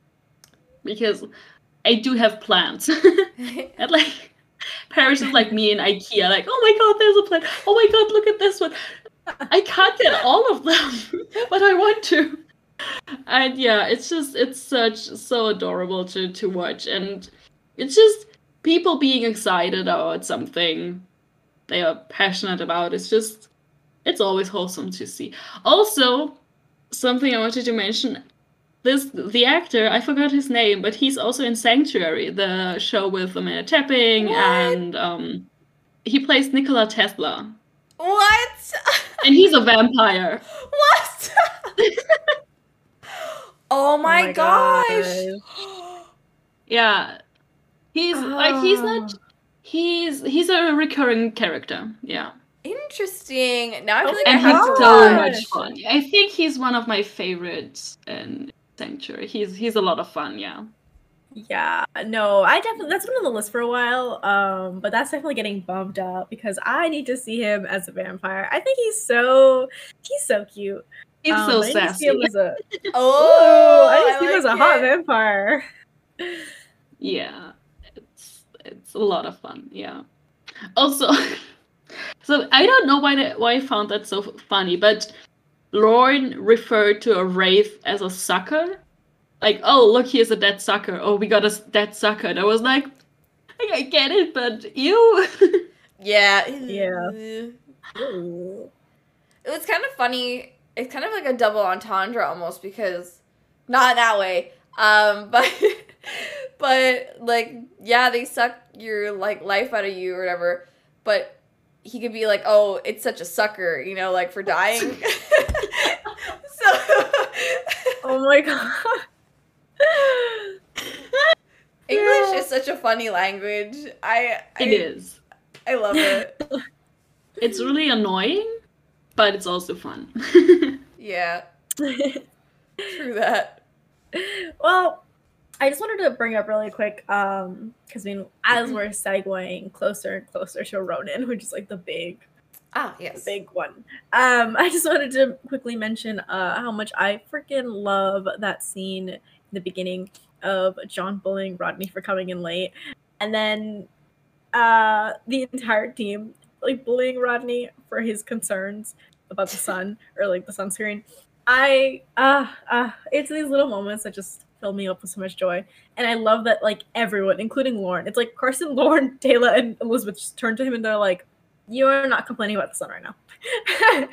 because I do have plants. and like Parrish is like me in IKEA, like, oh my god, there's a plant. Oh my god, look at this one. I can't get all of them, but I want to. And yeah, it's just it's such so adorable to to watch, and it's just people being excited about something they are passionate about. It's just it's always wholesome to see. Also, something I wanted to mention. This the actor I forgot his name, but he's also in Sanctuary, the show with Amanda Tapping, What? and um, he plays Nikola Tesla, what? and he's a vampire. what? oh my, my gosh. Yeah, he's like he's not. Ah. He's he's a recurring character. Yeah, Interesting. Now I feel Oh like I and my have he's so much fun. I think he's one of my favorites in Sanctuary. He's he's a lot of fun. Yeah. Yeah, no, I definitely that's been on the list for a while. Um, but that's definitely getting bumped up because I need to see him as a vampire. I think he's so he's so cute. He's Um, so I sassy. a Oh, Ooh, I to see him as a like hot it. vampire. Yeah, it's it's a lot of fun. Yeah. Also, so I don't know why that, why I found that so funny, but Lorne referred to a wraith as a sucker. Like, oh look, here's a dead sucker. Oh, we got a dead sucker. And I was like, I, I get it, but you. Yeah. Yeah. It was kind of funny. It's kind of like a double entendre almost because not that way. Um, but but like yeah, they suck your like life out of you or whatever. But he could be like, oh, it's such a sucker, you know, like for dying. so Oh my god. English Yeah. is such a funny language. I, I it is. I love it. It's really annoying, but it's also fun. Yeah, true that. well, I just wanted to bring up really quick, um, because I mean, as we're segueing closer and closer to Ronon, which is like the big Ah, yes. big one. Um, I just wanted to quickly mention uh, how much I freaking love that scene the beginning of John bullying Rodney for coming in late, and then uh, the entire team like bullying Rodney for his concerns about the sun or like the sunscreen. I uh, uh it's these little moments that just fill me up with so much joy. And I love that like everyone, including Lorne, it's like Carson, Lorne, Teyla, and Elizabeth just turn to him and they're like, You're not complaining about the sun right now. and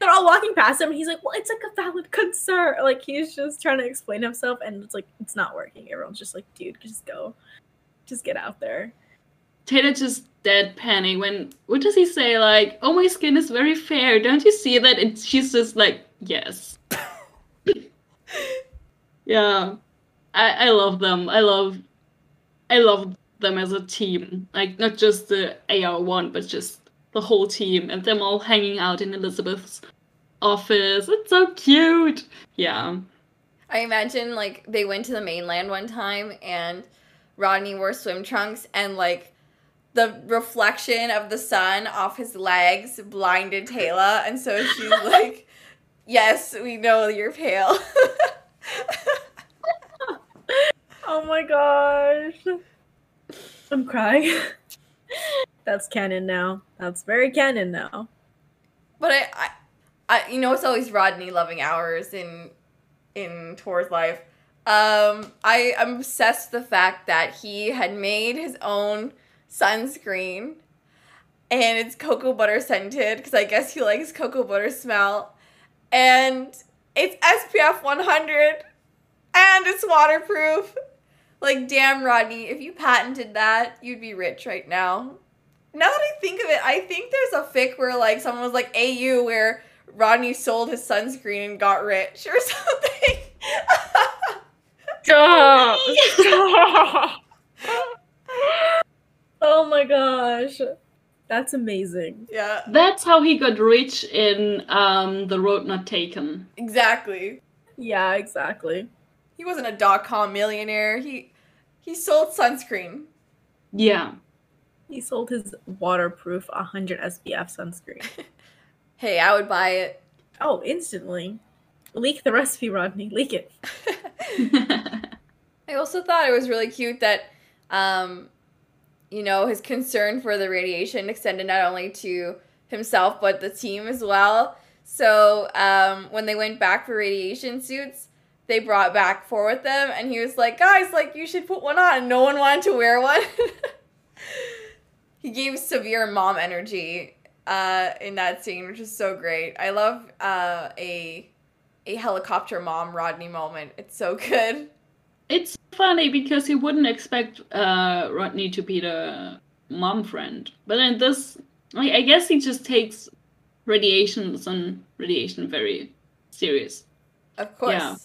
they're all walking past him and he's like, Well, it's like a valid concern. Like he's just trying to explain himself and it's like it's not working. Everyone's just like, dude, just go. Just get out there. Teyla just dead deadpanning when what does he say? Like, oh my skin is very fair. Don't you see that? And she's just like, yes. yeah. I, I love them. I love I love them as a team. Like not just the AR one, but just the whole team and them all hanging out in Elizabeth's office. It's so cute. Yeah. I imagine like they went to the mainland one time and Rodney wore swim trunks and like the reflection of the sun off his legs blinded Teyla and so she's like yes we know you're pale Oh my gosh. I'm crying. That's canon now. That's very canon now. but I, I I you know it's always Rodney loving hours in in Tor's life um I I'm obsessed with the fact that he had made his own sunscreen and it's cocoa butter scented because I guess he likes cocoa butter smell, and it's SPF 100, and it's waterproof. Like, damn, Rodney, if you patented that, you'd be rich right now. Now that I think of it, I think there's a fic where like someone was like AU where Rodney sold his sunscreen and got rich or something. Stop! oh my gosh. That's amazing. yeah, That's how he got rich in um, The Road Not Taken. exactly. Yeah, exactly. He wasn't a dot com millionaire. He he sold sunscreen. Yeah. He sold his waterproof 100 SPF sunscreen. Hey, I would buy it. Oh, instantly. Leak the recipe, Rodney. Leak it. I also thought it was really cute that, um, you know, his concern for the radiation extended not only to himself but the team as well. So um, when they went back for radiation suits, they brought back four with them, and he was like, "Guys, like you should put one on." And no one wanted to wear one. he gave severe mom energy uh, in that scene, which is so great. I love uh, a a helicopter mom Rodney moment. It's so good. It's funny because you wouldn't expect uh, Rodney to be the mom friend, but in this, like, I guess he just takes radiations and radiation very serious. Of course. Yeah.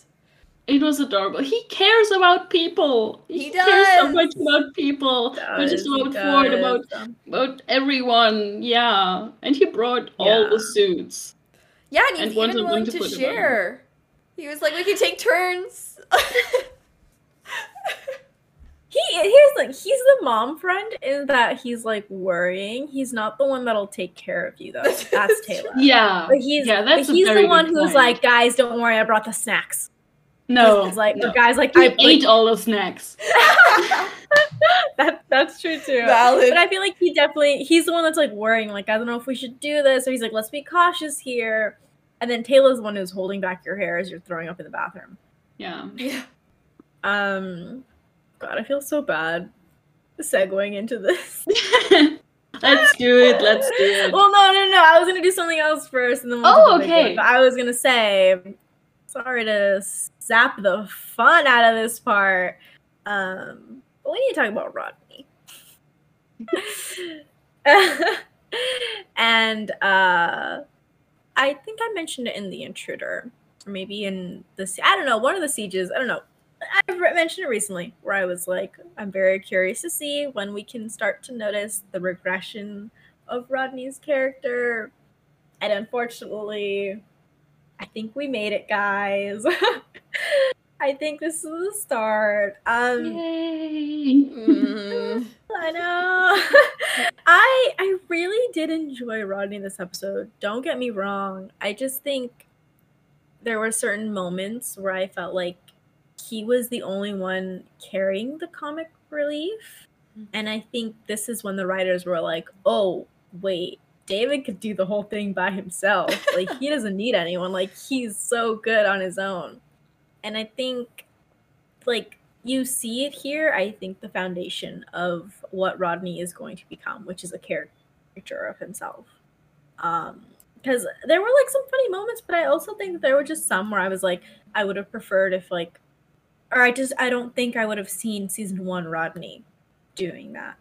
It was adorable. He cares about people. He cares so much about people. Not just Does, he about Ford, about about everyone. Yeah, and he brought all the suits. Yeah, and he's And even willing to to, put them on. share. He was like, we can take turns. He here's like he's the mom friend in that he's like worrying. He's not the one that'll take care of you though. That's Teyla. Yeah, But he's yeah, that's but he's the one who's point. like, guys, don't worry, I brought the snacks. No, He's like, no. or guys, like I ate like, all the snacks. that that's true too. Valid. But I feel like he definitely he's the one that's like worrying, like, I don't know if we should do this. Or he's like, let's be cautious here. And then Teyla's the one who's holding back your hair as you're throwing up in the bathroom. Yeah. yeah. Um God, I feel so bad segueing into this. let's do it. Let's do it. well, no, no, no. I was gonna do something else first, and then we'll Oh, do the big okay. one. But I was gonna say, sorry to zap the fun out of this part. Um, but we need to talk about Rodney. and uh, I think I mentioned it in the intruder, or maybe in the I don't know one of the sieges. I don't know. I've mentioned it recently where I was like, I'm very curious to see when we can start to notice the regression of Rodney's character. And unfortunately, I think we made it, guys. I think this is the start. Um Yay. Mm. I know. I I really did enjoy Rodney this episode. Don't get me wrong. I just think there were certain moments where I felt like he was the only one carrying the comic relief. And I think this is when the writers were like, "Oh, wait, David could do the whole thing by himself. Like he doesn't need anyone. Like he's so good on his own." And I think like you see it here, I think the foundation of what Rodney is going to become, which is a character of himself. Um because there were like some funny moments, but I also think that there were just some where I was like, I would have preferred if like or I just I don't think I would have seen season one Rodney doing that.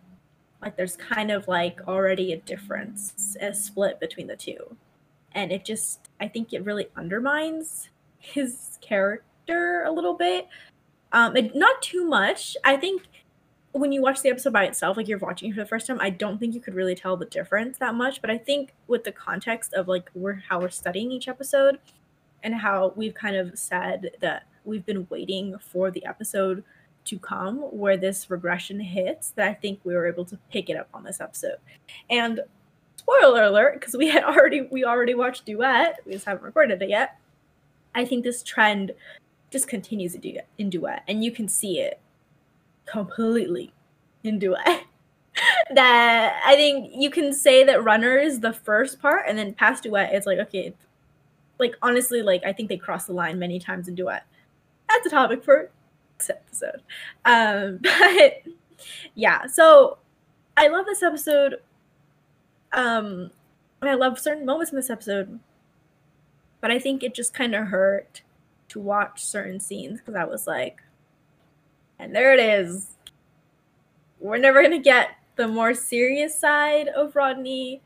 Like there's kind of like already a difference, a split between the two. And it just I think it really undermines his character a little bit. Um it, not too much. I think when you watch the episode by itself, like you're watching it for the first time, I don't think you could really tell the difference that much. But I think with the context of like we're how we're studying each episode and how we've kind of said that we've been waiting for the episode to come where this regression hits, that I think we were able to pick it up on this episode. And spoiler alert, because we had already we already watched Duet, we just haven't recorded it yet. I think this trend just continues in Duet, and you can see it completely in Duet. that I think you can say that Runner is the first part, and then past Duet, it's like okay, like honestly, like I think they cross the line many times in Duet. That's a topic for this episode. Um, but yeah, so I love this episode. Um, and I love certain moments in this episode, but I think it just kind of hurt to watch certain scenes because I was like, and there it is. We're never gonna get the more serious side of Rodney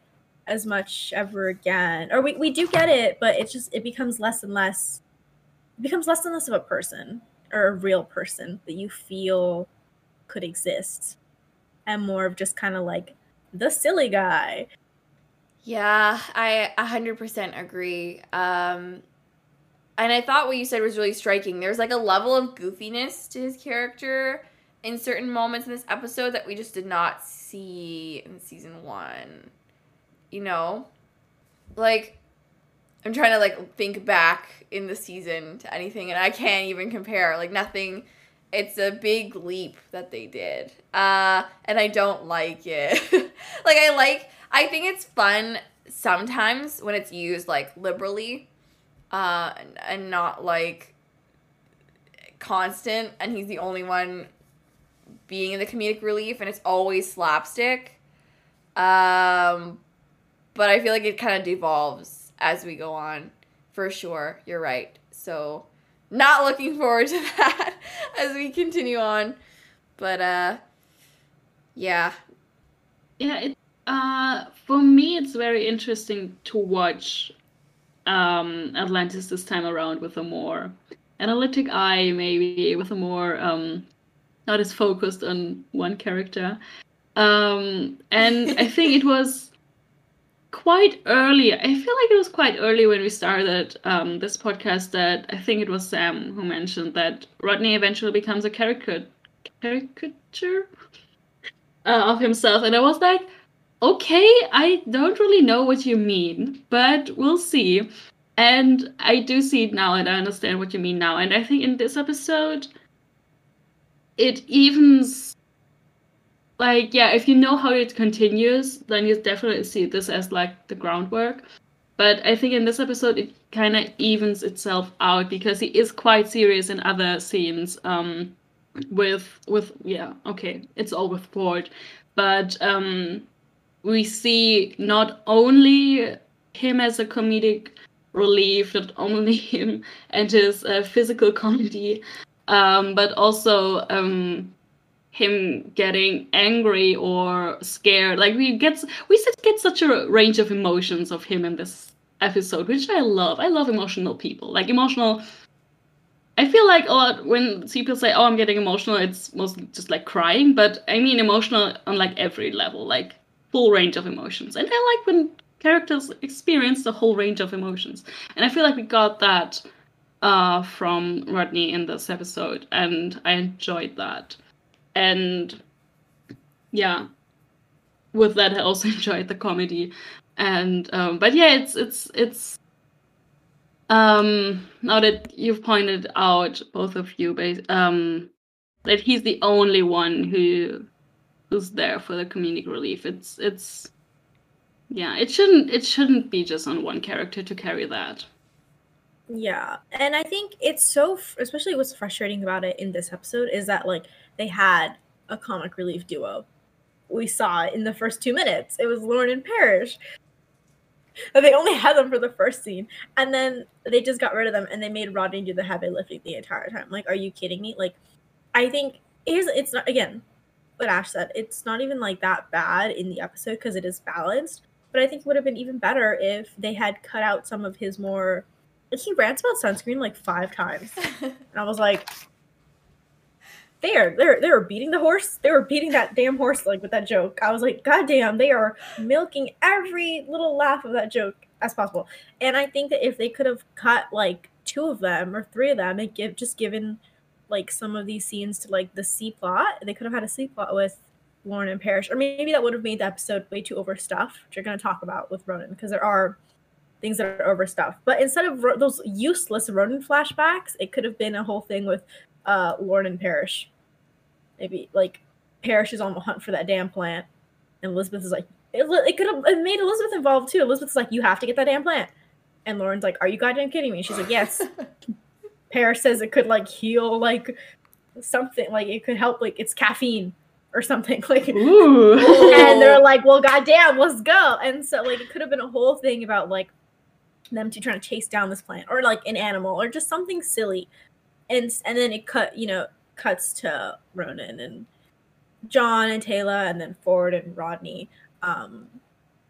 as much ever again. Or we, we do get it, but it's just it becomes less and less it becomes less and less of a person or a real person that you feel could exist. And more of just kind of like the silly guy. Yeah, I 100% agree. Um, and I thought what you said was really striking. There's like a level of goofiness to his character in certain moments in this episode that we just did not see in season one. You know? Like, I'm trying to like think back in the season to anything, and I can't even compare. Like nothing. It's a big leap that they did, uh, and I don't like it. like I like. I think it's fun sometimes when it's used like liberally, uh, and, not like constant. And he's the only one being in the comedic relief, and it's always slapstick. Um, but I feel like it kind of devolves as we go on. For sure, you're right. So, not looking forward to that as we continue on. But uh yeah. Yeah, it uh for me it's very interesting to watch um Atlantis this time around with a more analytic eye, maybe with a more um not as focused on one character. Um and I think it was quite early. I feel like it was quite early when we started um, this podcast that I think it was Sam who mentioned that Rodney eventually becomes a caricature caricature uh, of himself, and I was like, okay, I don't really know what you mean, but we'll see. And I do see it now, and I understand what you mean now. And I think in this episode, it evens like yeah if you know how it continues then you definitely see this as like the groundwork. But i think in this episode it kind of evens itself out because he is quite serious in other scenes um with with yeah okay it's all with ford. But um we see not only him as a comedic relief not only him and his uh, physical comedy um but also um him getting angry or scared. Like we get we get such a range of emotions of him in this episode, which I love. I love emotional people. Like emotional. I feel like a lot when people say, "Oh, I'm getting emotional," it's mostly just like crying. But I mean emotional on like every level, like full range of emotions. And I like when characters experience the whole range of emotions. And I feel like we got that uh, from Rodney in this episode, and I enjoyed that and yeah. With that i also enjoyed the comedy. And um, but yeah it's it's it's um now that you've pointed out both of you um that he's the only one who who's there for the comedic relief. It's it's yeah it shouldn't it shouldn't be just on one character to carry that. Yeah and i think it's so especially what's frustrating about it in this episode is that like they had a comic relief duo. We saw in the first two minutes. It was Lorne and Parrish. They only had them for the first scene, and then they just got rid of them, and they made Rodney do the heavy lifting the entire time. Like, are you kidding me? Like, I think here's it's not again what Ash said. It's not even like that bad in the episode because it is balanced. But I think it would have been even better if they had cut out some of his more. He rants about sunscreen like five times, and I was like, they are they're they were beating the horse. They were beating that damn horse like with that joke. I was like, God damn, they are milking every little laugh of that joke as possible. And I think that if they could have cut like two of them or three of them and give just given like some of these scenes to like the C plot, they could have had a C plot with Lauren and Parrish, or maybe that would have made the episode way too overstuffed, which you're to talk about with Ronon because there are things that are overstuffed. But instead of ro- those useless Ronon flashbacks, it could have been a whole thing with uh, Lorne and Parrish. Maybe like Parrish is on the hunt for that damn plant, and Elizabeth is like, it, it could have made Elizabeth involved too. Elizabeth's like, you have to get that damn plant, and Lorne's like, are you goddamn kidding me? She's like, yes. Parrish says it could like heal like something, like it could help, like it's caffeine or something like Ooh. and they're like well goddamn let's go and so like it could have been a whole thing about like them two trying to chase down this plant or like an animal or just something silly and and then it cut you know cuts to Ronon and John and Teyla and then Ford and Rodney. Um,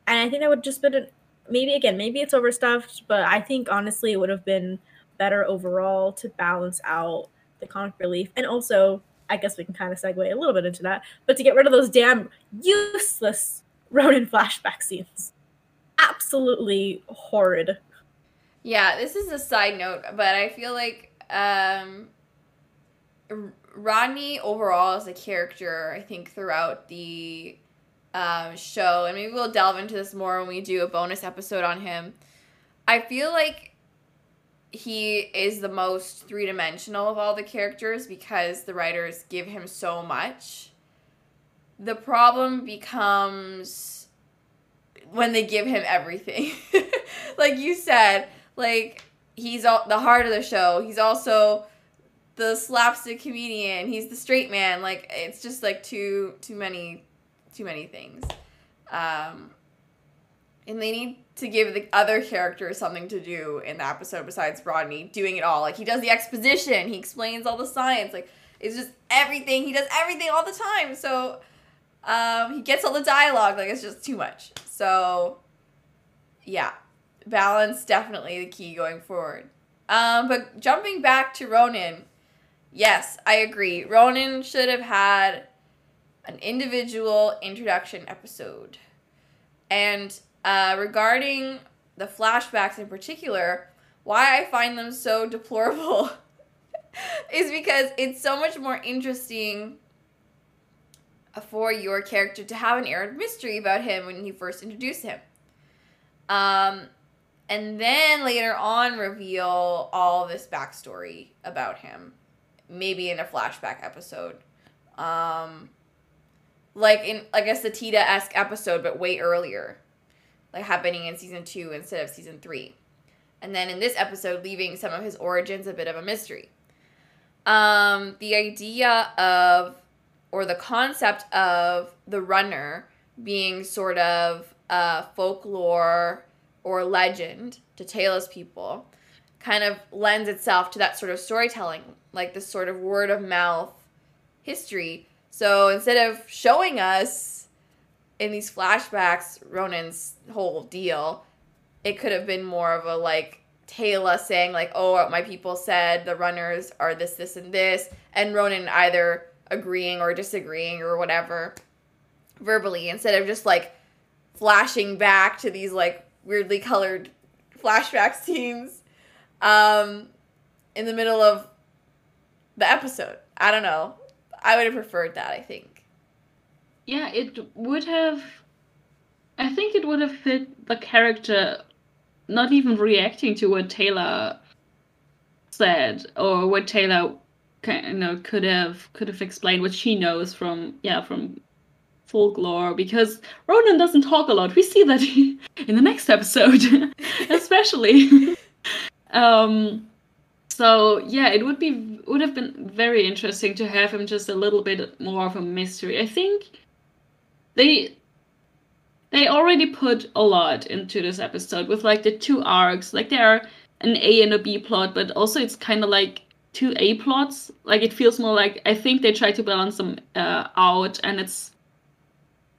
and I think that would just been a, maybe again maybe it's overstuffed, but I think honestly it would have been better overall to balance out the comic relief and also I guess we can kind of segue a little bit into that, but to get rid of those damn useless Ronon flashback scenes. Absolutely horrid. Yeah, this is a side note, but I feel like um Rodney overall as a character, I think throughout the um, show, and maybe we'll delve into this more when we do a bonus episode on him. I feel like he is the most three dimensional of all the characters because the writers give him so much. The problem becomes when they give him everything. like you said, like he's all the heart of the show. He's also the slapstick comedian. He's the straight man. Like it's just like too too many too many things. Um and they need to give the other characters something to do in the episode besides Rodney doing it all. Like he does the exposition, he explains all the science. Like it's just everything. He does everything all the time. So um, he gets all the dialogue. Like it's just too much. So yeah, balance definitely the key going forward. Um, but jumping back to Ronon, yes, I agree. Ronon should have had an individual introduction episode. And uh, regarding the flashbacks in particular, why I find them so deplorable is because it's so much more interesting for your character to have an air of mystery about him when you first introduce him. Um, and then later on reveal all this backstory about him, maybe in a flashback episode. Um, like in, I guess, the Tita esque episode, but way earlier like happening in season two instead of season three. And then in this episode, leaving some of his origins a bit of a mystery. Um, the idea of, or the concept of the runner being sort of a folklore or legend to Teyla's people kind of lends itself to that sort of storytelling, like this sort of word of mouth history. So instead of showing us in these flashbacks, Ronon's whole deal, it could have been more of a like Teyla saying like, "Oh, my people said the runners are this, this, and this," and Ronon either agreeing or disagreeing or whatever verbally instead of just like flashing back to these like weirdly colored flashback scenes um in the middle of the episode. I don't know. I would have preferred that, I think yeah, it would have. I think it would have fit the character not even reacting to what Teyla said or what Teyla you know could have could have explained what she knows from yeah from folklore because Ronon doesn't talk a lot. We see that in the next episode, especially. um, so yeah, it would be would have been very interesting to have him just a little bit more of a mystery. I think they they already put a lot into this episode with like the two arcs. Like there are an A and a B plot, but also it's kind of like two A plots. Like it feels more like I think they try to balance them uh, out, and it's.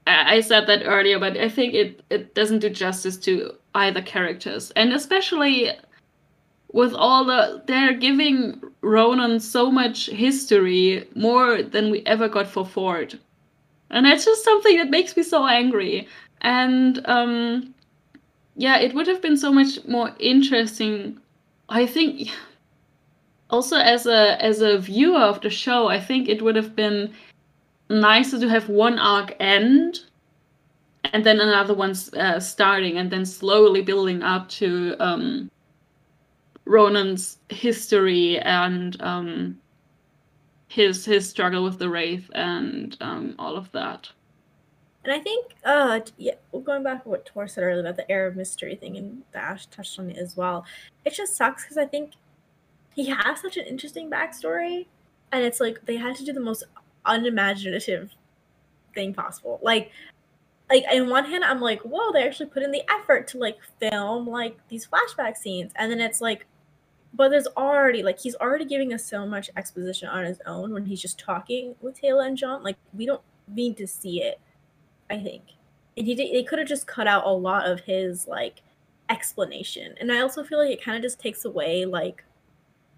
I said that earlier, but I think it it doesn't do justice to either characters, and especially with all the they're giving Ronon so much history, more than we ever got for Ford. And it's just something that makes me so angry. And um yeah it would have been so much more interesting i think also as a as a viewer of the show i think it would have been nicer to have one arc end and then another one uh, starting and then slowly building up to um ronon's history and um his his struggle with the wraith and um, all of that. And I think, uh, yeah, going back to what Tor said earlier about the air of mystery thing, and Ash touched on it as well. It just sucks because I think he has such an interesting backstory, and it's like they had to do the most unimaginative thing possible. Like, like in one hand, I'm like, whoa, they actually put in the effort to like film like these flashback scenes, and then it's like, but there's already like he's already giving us so much exposition on his own when he's just talking with Teyla and John. Like we don't need to see it. I think, and he did, they could have just cut out a lot of his like explanation. And I also feel like it kind of just takes away like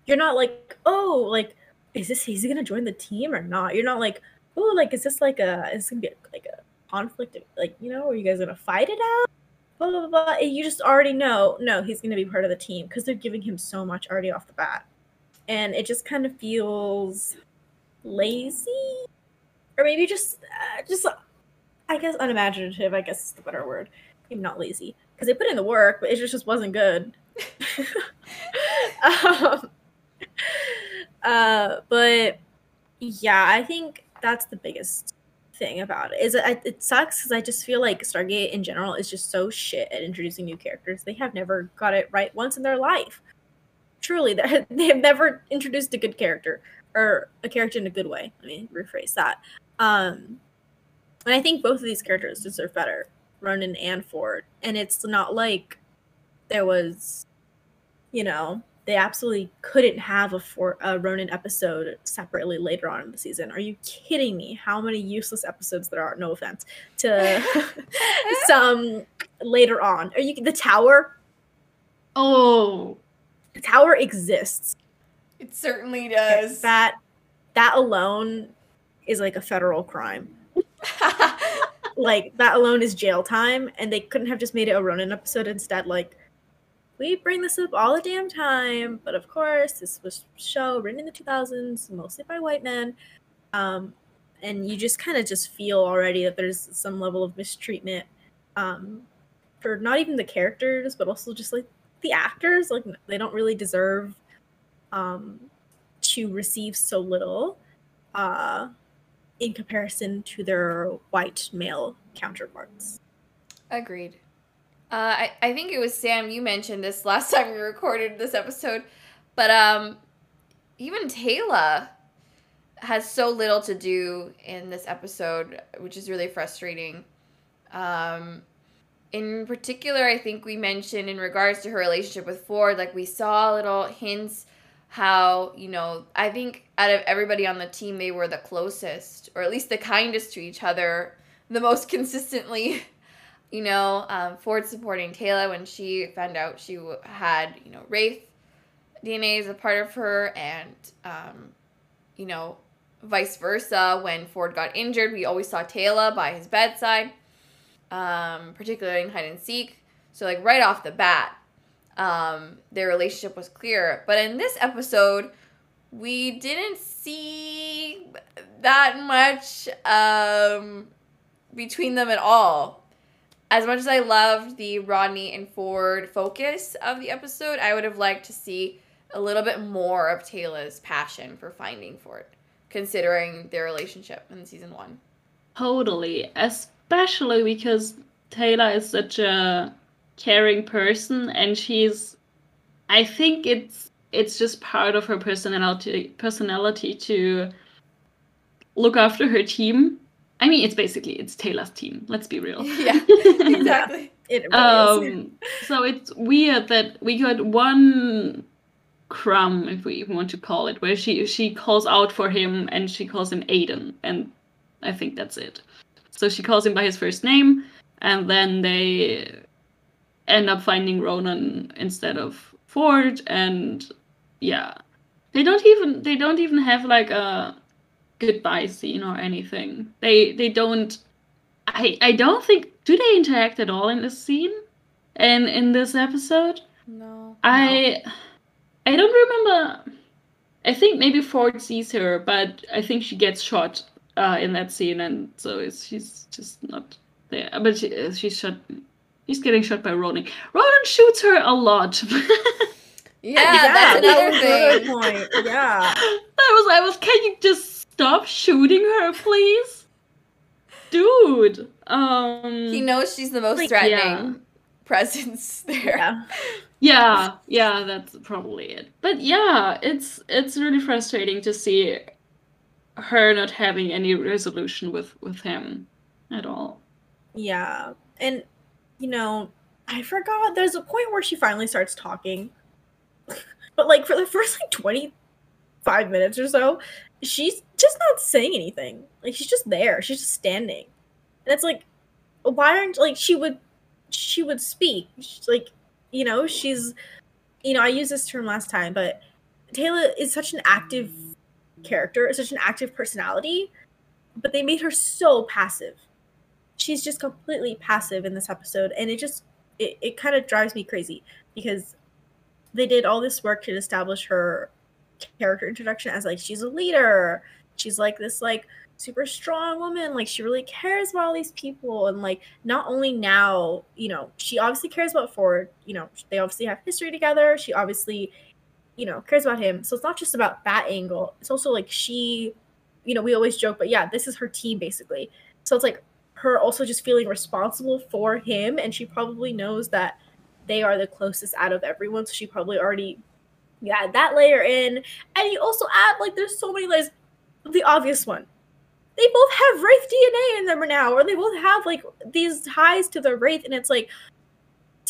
you're not like oh like is this is he gonna join the team or not? You're not like oh like is this like a is this gonna be a, like a conflict like you know are you guys gonna fight it out? blah blah blah. You just already know, no, he's to be part of the team because they're giving him so much already off the bat, and it just kind of feels lazy, or maybe just, uh, just, I guess unimaginative. I guess is the better word. Maybe not lazy because they put in the work, but it just, just wasn't good. um, uh, but yeah, I think that's the biggest thing about it. Is it, it sucks because I just feel like Stargate in general is just so shit at introducing new characters. They have never got it right once in their life. Truly, they they have never introduced a good character or a character in a good way. Let me rephrase that. Um, and I think both of these characters deserve better, Ronon and Ford. And it's not like there was, you know, they absolutely couldn't have a, for, a Ronon episode separately later on in the season. Are you kidding me? How many useless episodes there are? No offense to some later on. Are you the tower? Oh, The tower exists. It certainly does. That that alone is like a federal crime. like that alone is jail time, and they couldn't have just made it a Ronon episode instead. Like we bring this up all the damn time, but of course this was show written in the 2000s, mostly by white men, um, and you just kind of just feel already that there's some level of mistreatment um, for not even the characters, but also just like the actors. Like they don't really deserve um, to receive so little. Uh, in comparison to their white male counterparts. Agreed. Uh, I, I think it was Sam, you mentioned this last time we recorded this episode, but um, even Teyla has so little to do in this episode, which is really frustrating. Um, in particular, I think we mentioned in regards to her relationship with Ford, like we saw little hints how, you know, I think out of everybody on the team, they were the closest, or at least the kindest to each other, the most consistently. You know, um, Ford supporting Teyla when she found out she had, you know, Wraith DNA as a part of her, and, um, you know, vice versa. When Ford got injured, we always saw Teyla by his bedside, um, particularly in hide and seek. So, like, right off the bat, um, their relationship was clear. But in this episode, we didn't see that much um, between them at all. As much as I loved the Rodney and Ford focus of the episode, I would have liked to see a little bit more of Teyla's passion for finding Ford, considering their relationship in season one. totally. Especially because Teyla is such a caring person, and she's. I think it's it's just part of her personality personality to look after her team. I mean, it's basically it's Teyla's team. Let's be real. yeah, exactly. It really. Um, so it's weird that we got one crumb, if we even want to call it, where she she calls out for him and she calls him Aiden, and I think that's it. So she calls him by his first name, and then they end up finding Ronon instead of Ford, and yeah, they don't even they don't even have like a goodbye scene or anything. They they don't. I I don't think do they interact at all in this scene, and in this episode. No. I I don't remember. I think maybe Ford sees her, but I think she gets shot uh, in that scene, and so it's, she's just not there. But she, uh, she's shot. She's getting shot by Ronon. Ronon shoots her a lot. Yeah, that's another was thing. point. Yeah. I was, I was. Can you just stop shooting her, please, dude? Um. He knows she's the most Like, threatening yeah. presence there. Yeah. yeah yeah that's probably it but yeah it's it's really frustrating to see her not having any resolution with with him at all Yeah. And, you know, I forgot there's a point where she finally starts talking. but, like, for the first, like, 25 minutes or so, she's just not saying anything. Like, she's just there. She's just standing. And it's like, why aren't, like, she would, she would speak. She's like, you know, she's, you know, I used this term last time, but Teyla is such an active character, such an active personality, but they made her so passive she's just completely passive in this episode and it just it, it kind of drives me crazy because they did all this work to establish her character introduction as like she's a leader. She's like this like super strong woman. Like she really cares about all these people. And like not only now you know she obviously cares about ford. You know they obviously have history together. She obviously you know cares about him. So it's not just about that angle. It's also like she you know we always joke but yeah this is her team basically. So it's like her also just feeling responsible for him. And she probably knows that they are the closest out of everyone. So she probably already yeah that layer in and you also add like there's so many layers the obvious one they both have wraith dna in them now or they both have like these ties to the wraith and it's like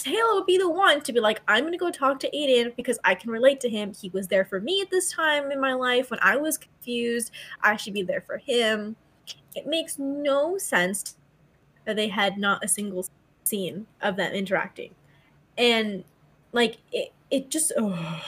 Teyla would be the one to be like, I'm gonna go talk to Aiden because I can relate to him. He was there for me at this time in my life when I was confused. I should be there for him. It makes no sense that they had not a single scene of them interacting. And like it it just oh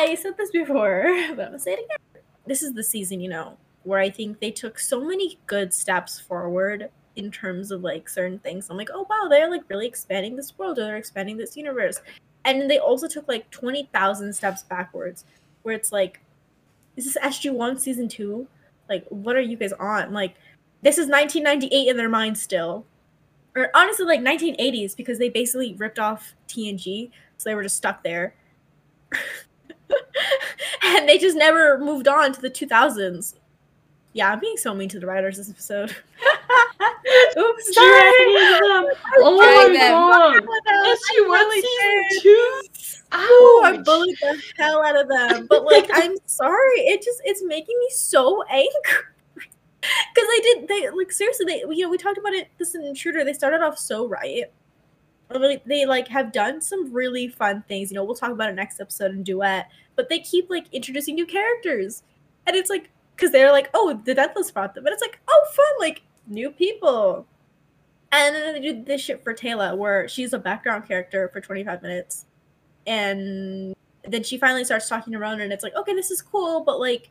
I said this before, but I'm gonna say it again. This is the season, you know, where I think they took so many good steps forward in terms of like certain things. I'm like, oh wow, they're like really expanding this world, or they're expanding this universe. And they also took like twenty thousand steps backwards, where it's like, is this SG One season two? Like, what are you guys on? Like, this is 1998 in their mind still, or honestly, like 1980s because they basically ripped off TNG, so they were just stuck there. and they just never moved on to the 2000s. Yeah, I'm being so mean to the writers this episode. Oops, sorry. Oh Drag my them. god! Yes, SG One season two. Oh, I bullied the hell out of them. But like, I'm sorry. It just it's making me so angry. Because they did they like seriously they you know we talked about it this intruder they started off so right. They like have done some really fun things. You know, we'll talk about it next episode in duet. But they keep like introducing new characters, and it's like because they're like, oh, the Daedalus brought them, but it's like, oh, fun, like new people. And then they do this shit for Teyla, where she's a background character for 25 minutes, and then she finally starts talking to Ronon, and it's like, okay, this is cool, but like,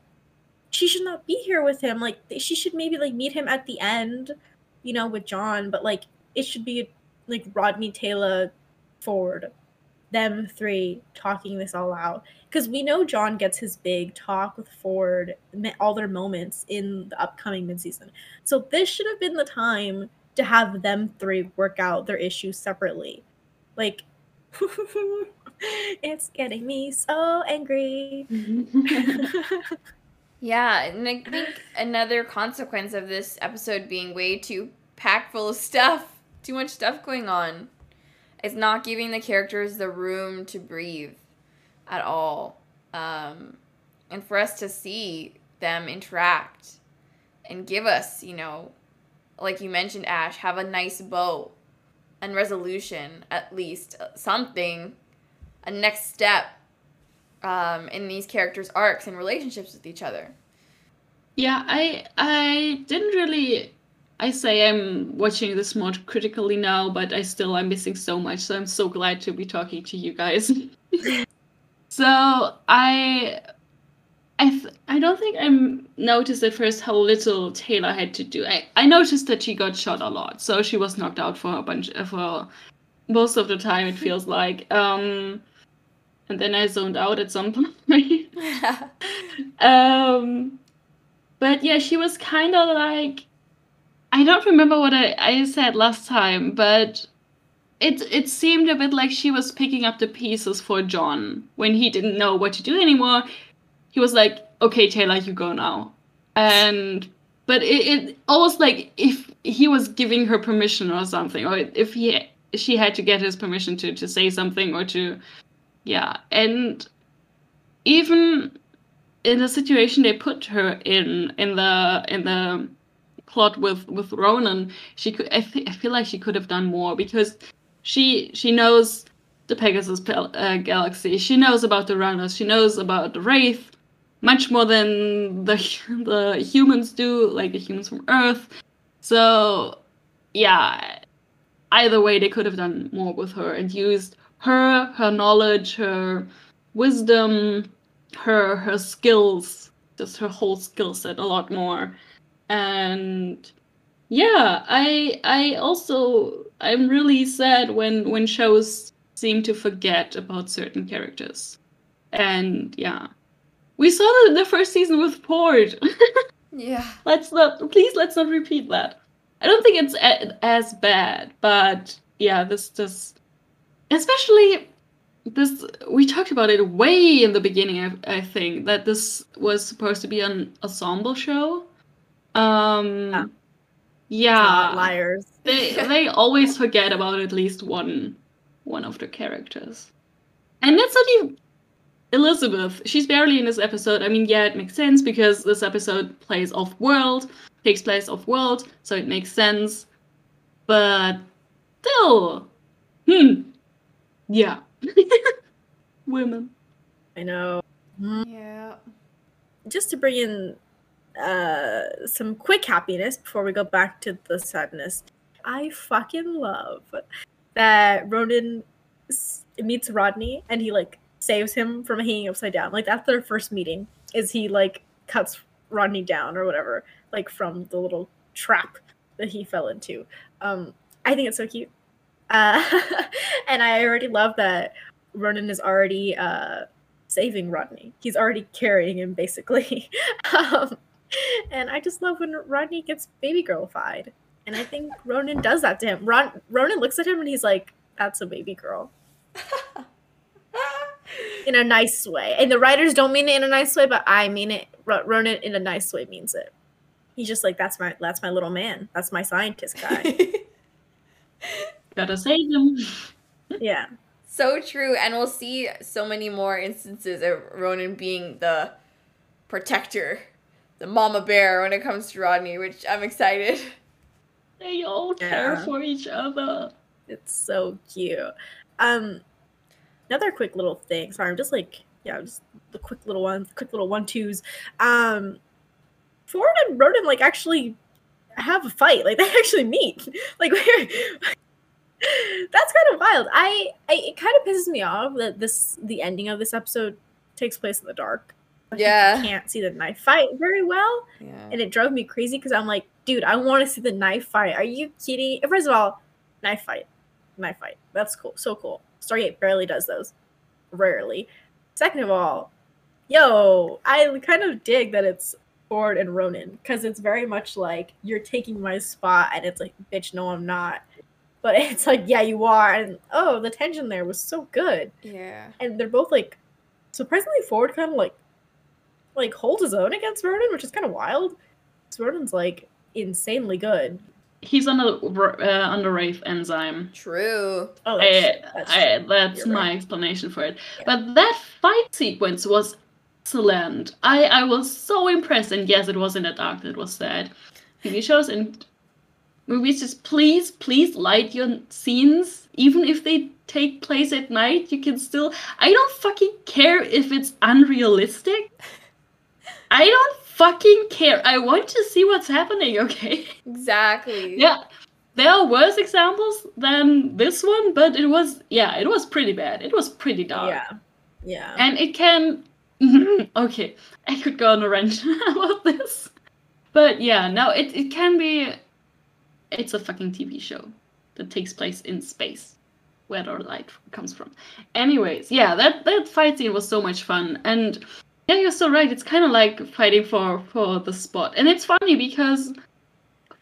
she should not be here with him. Like, she should maybe like meet him at the end, you know, with John. But like, it should be like Rodney Teyla, Ford, them three talking this all out because we know John gets his big talk with Ford, all their moments in the upcoming midseason. So this should have been the time to have them three work out their issues separately. Like, it's getting me so angry. Yeah, and I think another consequence of this episode being way too packed full of stuff, too much stuff going on, is not giving the characters the room to breathe at all. Um, and for us to see them interact and give us, you know, like you mentioned, Ash, have a nice bow and resolution, at least uh, something, a next step um, in these characters' arcs and relationships with each other. Yeah, I I didn't really I say I'm watching this more critically now, but I still I'm missing so much, so I'm so glad to be talking to you guys. so I I th- I don't think I noticed at first how little Teyla had to do. I, I noticed that she got shot a lot, so she was knocked out for a bunch for most of the time. It feels like. Um, and then I zoned out at some point. um, but yeah, she was kind of like I don't remember what I, I said last time, but it it seemed a bit like she was picking up the pieces for John when he didn't know what to do anymore. He was like, "Okay, Teyla, you go now," and but it, it almost like if he was giving her permission or something, or if he she had to get his permission to to say something or to yeah, and even in the situation they put her in in the in the plot with with Ronon, she could. I, th- I feel like she could have done more because she she knows the Pegasus uh, galaxy. She knows about the runners. She knows about the wraith much more than the the humans do, like the humans from Earth. So yeah, either way, they could have done more with her and used her, her knowledge, her wisdom, her her skills, just her whole skill set a lot more and yeah i i also i'm really sad when when shows seem to forget about certain characters. And yeah. We saw that in the first season with port. Yeah. let's not please let's not repeat that. I don't think it's a- as bad but yeah this this especially this we talked about it way in the beginning i, I think that this was supposed to be an ensemble show. Um Yeah. Yeah. liars. they they always forget about at least one one of the characters. And that's not even elizabeth. She's barely in this episode. I mean yeah it makes sense because this episode plays off world takes place off world so it makes sense. But still hmm. Yeah. Women. I know. Yeah. Just to bring in uh, some quick happiness before we go back to the sadness. I fucking love that Ronon meets Rodney and he like saves him from hanging upside down. Like that's their first meeting. Is he like cuts Rodney down or whatever, like from the little trap that he fell into. Um, I think it's so cute. Uh, and I already love that Ronon is already uh, saving Rodney. He's already carrying him basically. um, and I just love when Rodney gets baby girlified. And I think Ronon does that to him. Ron- Ronon looks at him and he's like, "That's a baby girl." in a nice way. And the writers don't mean it in a nice way, but I mean it. Ro- Ronon in a nice way means it. He's just like, "That's my that's my little man. That's my scientist guy." gotta save him yeah. so true, and we'll see so many more instances of Ronon being the protector, the mama bear when it comes to Rodney, which I'm excited. they all care Yeah. for each other It's so cute. Um, another quick little thing. Sorry, I'm just like yeah, just the quick little ones, quick little one twos. Um, Ford and Ronon like actually have a fight. Like they actually meet. Like we're that's kind of wild. I, I it kind of pisses me off that this the ending of this episode takes place in the dark. Like, you Yeah. can't see the knife fight very well Yeah. and it drove me crazy because I'm like, dude, I want to see the knife fight. Are you kidding? First of all, knife fight, knife fight. That's cool, so cool. Stargate barely does those, rarely. Second of all, yo, I kind of dig that it's Ford and Ronon because it's very much like you're taking my spot, and it's like, bitch, no, I'm not. But it's like, yeah, you are, and oh, the tension there was so good, Yeah. and they're both like surprisingly Ford kind of like like holds his own against Ronon, which is kind of wild. Ronon's like insanely good. he's on the uh, on the wraith enzyme True. Oh, I, that's, that's I, that's my right. explanation for it. Yeah. But that fight sequence was excellent. I, I was so impressed. And yes, it was in the dark that was sad. TV shows and movies just please, please light your scenes. Even if they take place at night, you can still. I don't fucking care if it's unrealistic. I don't fucking care. I want to see what's happening, okay? Exactly. Yeah, there are worse examples than this one, but it was yeah, it was pretty bad. It was pretty dark, yeah, yeah. and it can. okay, I could go on a rant about this, but yeah, no, it it can be. It's a fucking TV show that takes place in space, where the light comes from. Anyways, yeah, that that fight scene was so much fun, and yeah, you're so right. It's kind of like fighting for for the spot, and it's funny because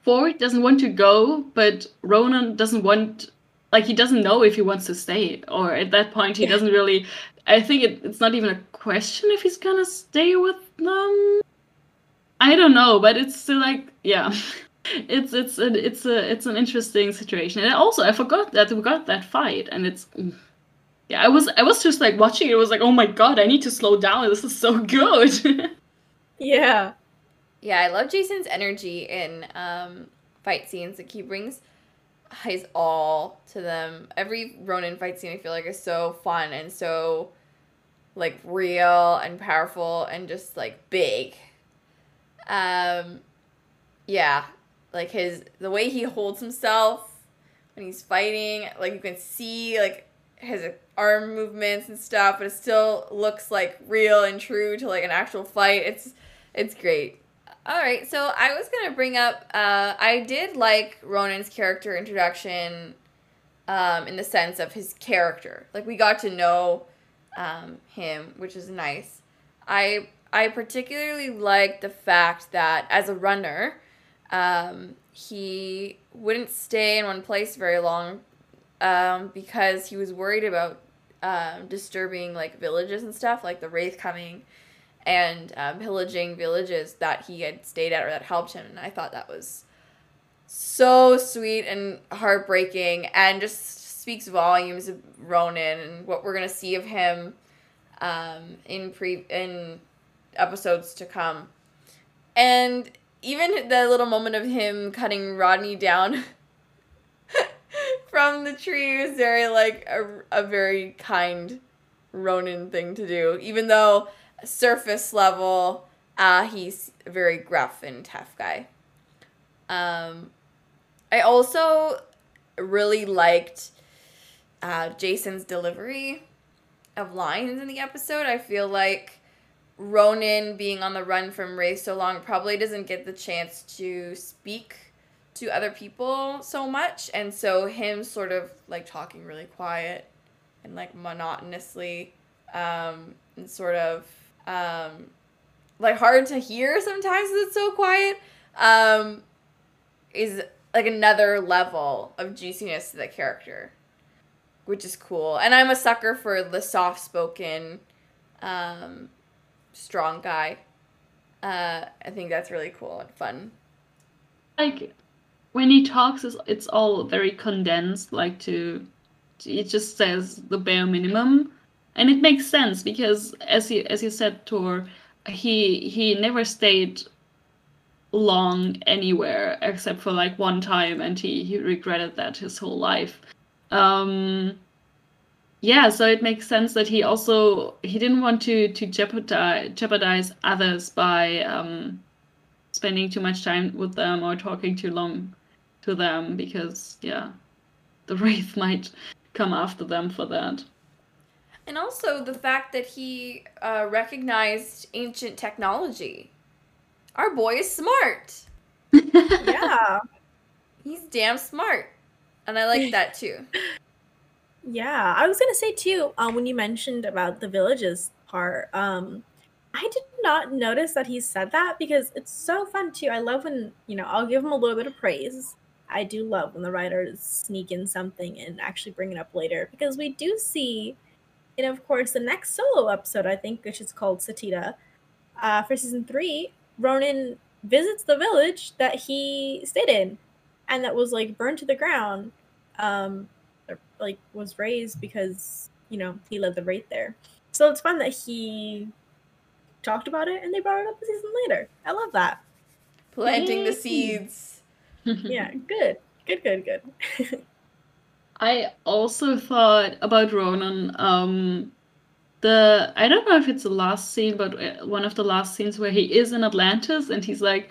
Ford doesn't want to go, but Ronon doesn't want. Like he doesn't know if he wants to stay, or at that point he Yeah. doesn't really. I think it, it's not even a question if he's gonna stay with them. I don't know, but it's still like yeah, it's it's a, it's a it's an interesting situation. And also I forgot that we got that fight, and it's mm, yeah, I was I was just like watching it. it was like oh my god, I need to slow down. This is so good. yeah. Yeah, I love Jason's energy in um, fight scenes. Like he brings his all to them. Every Ronon fight scene I feel like is so fun and so like real and powerful and just like big. Um yeah, like his the way he holds himself when he's fighting, like you can see like his arm movements and stuff, but it still looks like real and true to like an actual fight. It's it's great. All right, so I was gonna bring up. Uh, I did like Ronon's character introduction, um, in the sense of his character. Like we got to know, um, him, which is nice. I I particularly liked the fact that as a runner, um, he wouldn't stay in one place very long um, because he was worried about um, disturbing like villages and stuff, like the wraith coming and um, pillaging villages that he had stayed at or that helped him. And I thought that was so sweet and heartbreaking, and just speaks volumes of Ronon and what we're gonna see of him um, in pre in episodes to come. And even the little moment of him cutting Rodney down from the tree was very like a, a very kind Ronon thing to do. Even though surface level, uh, he's a very gruff and tough guy. Um, I also really liked uh, Jason's delivery of lines in the episode. I feel like Ronon being on the run from Ray so long probably doesn't get the chance to speak to other people so much. And so him sort of like talking really quiet and like monotonously um, and sort of um, like hard to hear sometimes because it's so quiet um, is like another level of juiciness to the character which is cool. And i'm a sucker for the soft spoken um, strong guy. Uh, i think that's really cool and fun. Like when he talks it's, it's all very condensed like to it just says the bare minimum. And it makes sense because as you as you said Tor, he he never stayed long anywhere except for like one time and he he regretted that his whole life. Um yeah so it makes sense that he also he didn't want to to jeopardize jeopardize others by um spending too much time with them or talking too long to them because yeah the wraith might come after them for that and also the fact that he uh, recognized ancient technology our boy is smart yeah. he's damn smart and i like that too Yeah, I was gonna say too. Um, when you mentioned about the villages part, um, I did not notice that he said that because it's so fun too. I love when you know I'll give him a little bit of praise. I do love when the writers sneak in something and actually bring it up later because we do see, and of course, the next solo episode I think, which is called Sateda, uh, for season three, Ronon visits the village that he stayed in, and that was like burned to the ground. Um, or, like was raised because you know he led the wraith there. So it's fun that he talked about it and they brought it up a season later. I love that. planting the seeds Yeah, good, good, good, good. I also thought about Ronon. Um, the I don't know if it's the last scene, but uh, one of the last scenes where he is in Atlantis and he's like,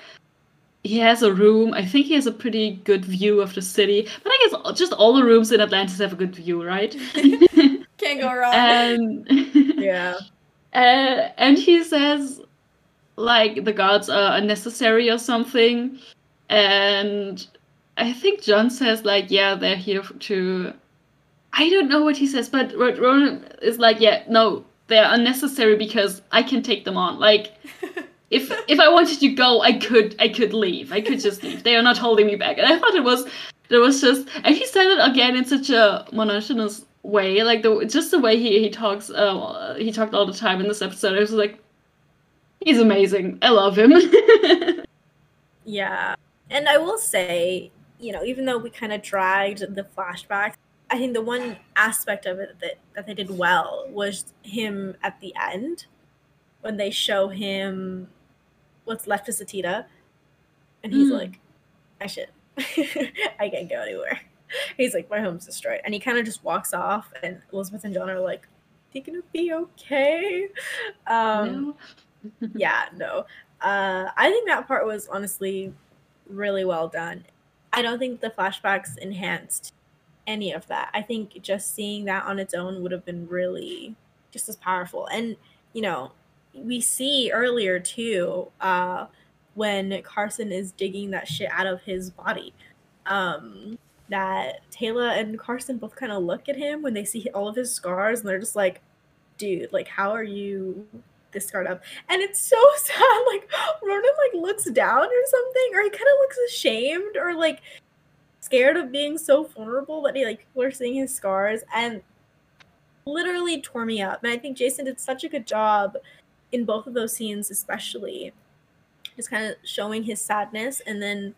he has a room. I think he has a pretty good view of the city. But I guess just all the rooms in Atlantis have a good view, right? can't go wrong and yeah, uh, and he says like the gods are unnecessary or something and i think john says like yeah they're here to i don't know what he says but Ro- ronon is like yeah no they're unnecessary because i can take them on. Like if if i wanted to go i could i could leave. I could just leave. They are not holding me back. And i thought it was it was just and he said it again in such a monotonous way like the just the way he he talks uh, he talked all the time in this episode. I was like he's amazing. I love him. Yeah. And I will say, you know, even though we kind of dragged the flashbacks, I think the one aspect of it that that they did well was him at the end when they show him what's left of Sateda, and he's Mm. like, "I should, I can't go anywhere." He's like, "My home's destroyed," and he kind of just walks off. And Elizabeth and John are like, "He gonna be okay?" Um, No. yeah, no. Uh, I think that part was honestly really well done. I don't think the flashbacks enhanced any of that. I think just seeing that on its own would have been really just as powerful. And you know, we see earlier too uh, when Carson is digging that shit out of his body. Um, that Teyla and Carson both kind of look at him when they see all of his scars, and they're just like, "Dude, like, how are you this guard up, and it's so sad. Like Ronon like looks down or something, or he kind of looks ashamed or like scared of being so vulnerable that he like people are seeing his scars and literally tore me up. And I think Jason did such a good job in both of those scenes, especially just kind of showing his sadness and then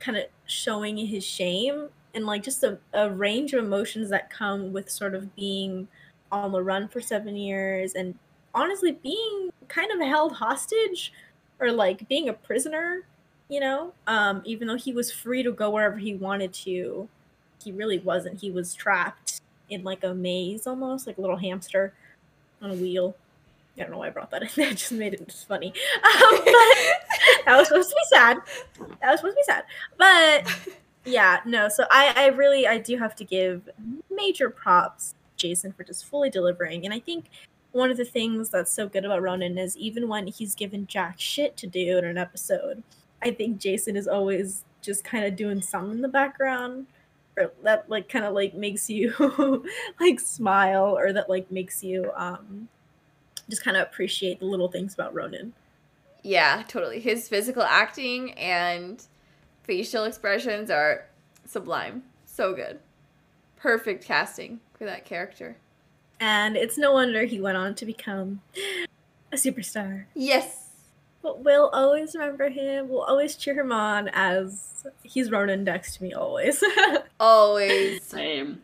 kind of showing his shame and like just a, a range of emotions that come with sort of being on the run for seven years and honestly being kind of held hostage or like being a prisoner you know um even though he was free to go wherever he wanted to he really wasn't he was trapped in like a maze almost like a little hamster on a wheel I don't know why I brought that in. That just made it just funny. Um, but that was supposed to be sad. That was supposed to be sad. But yeah, no. So I, I really, I do have to give major props, Jason, for just fully delivering. And I think one of the things that's so good about Ronon is even when he's given jack shit to do in an episode, I think Jason is always just kind of doing some in the background or that like kind of like makes you like smile or that like makes you um just kind of appreciate the little things about Ronon. Yeah, totally. His physical acting and facial expressions are sublime. So good. Perfect casting for that character. And it's no wonder he went on to become a superstar. Yes. But we'll always remember him. We'll always cheer him on as he's Ronon next to me always. Always. Same.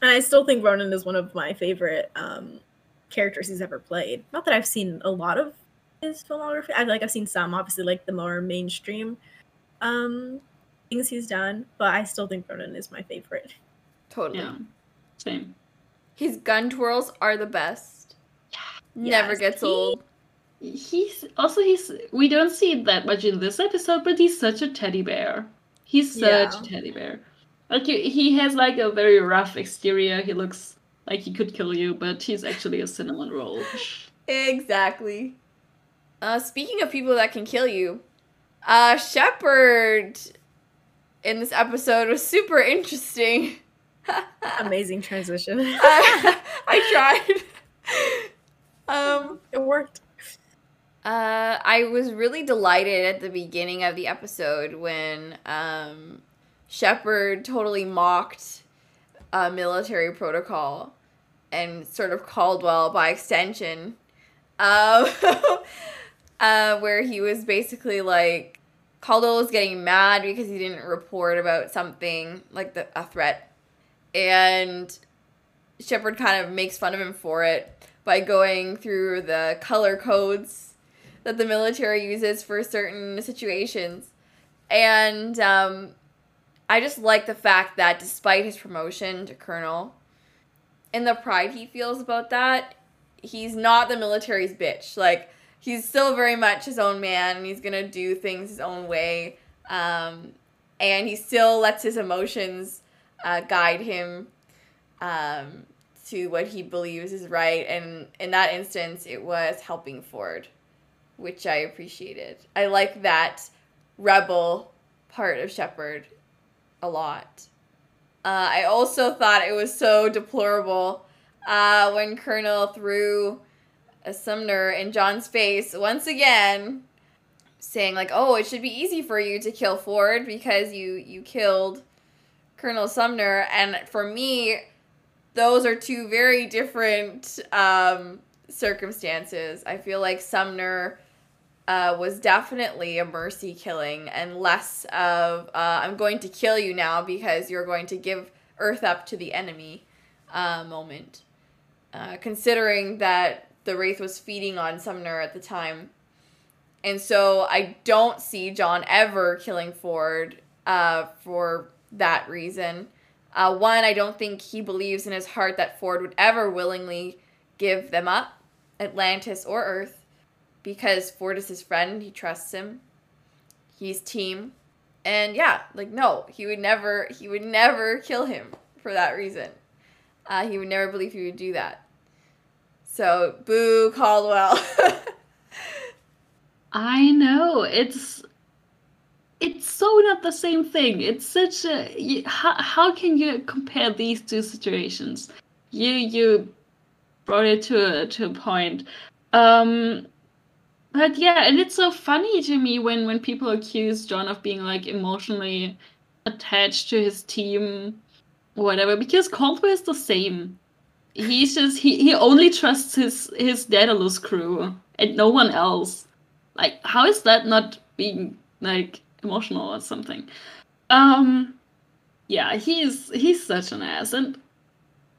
And I still think Ronon is one of my favorite um, characters he's ever played. Not that I've seen a lot of his filmography. I like I've seen some, obviously, like the more mainstream um, things he's done. But I still think Ronon is my favorite. Totally. Yeah. Same. His gun twirls are the best. Never Yes, gets he- old. He's also he's we don't see it that much in this episode, but he's such a teddy bear. He's such Yeah. a teddy bear. Like he- he has like a very rough exterior. He looks like he could kill you, but he's actually a cinnamon roll. Exactly. Uh, speaking of people that can kill you, uh, Sheppard in this episode was super interesting. Amazing transition. I, I tried. Um, it worked. uh, I was really delighted at the beginning of the episode when um, Sheppard totally mocked uh, military protocol and sort of Caldwell by extension, uh, uh, where he was basically like Caldwell was getting mad because he didn't report about something like the, a threat, and Sheppard kind of makes fun of him for it by going through the color codes that the military uses for certain situations. And um, I just like the fact that despite his promotion to colonel and the pride he feels about that, he's not the military's bitch. Like, he's still very much his own man and he's going to do things his own way. Um, and he still lets his emotions uh, guide him um, to what he believes is right. And in that instance, it was helping Ford, which I appreciated. I like that rebel part of Sheppard a lot. Uh, I also thought it was so deplorable uh, when Colonel threw a Sumner in John's face once again, saying like, "Oh, it should be easy for you to kill Ford because you you killed Colonel Sumner." And for me, those are two very different um, circumstances. I feel like Sumner uh, was definitely a mercy killing and less of uh, I'm going to kill you now because you're going to give Earth up to the enemy uh, moment. Uh, considering that the Wraith was feeding on Sumner at the time. And so I don't see John ever killing Ford uh, for that reason. Uh, one, I don't think he believes in his heart that Ford would ever willingly give them up, Atlantis or Earth, because Ford is his friend. He trusts him. He's team, and yeah, like no, he would never. He would never kill him for that reason. Uh, he would never believe he would do that. So boo Caldwell. I know it's it's so not the same thing. It's such a y- how how can you compare these two situations? You you brought it to a, to a point. Um, but yeah, and it's so funny to me when when people accuse John of being like emotionally attached to his team whatever, because Caldwell is the same. He's just he, he only trusts his his Daedalus crew and no one else. Like, how is that not being like emotional or something? Um yeah, he's he's such an ass, and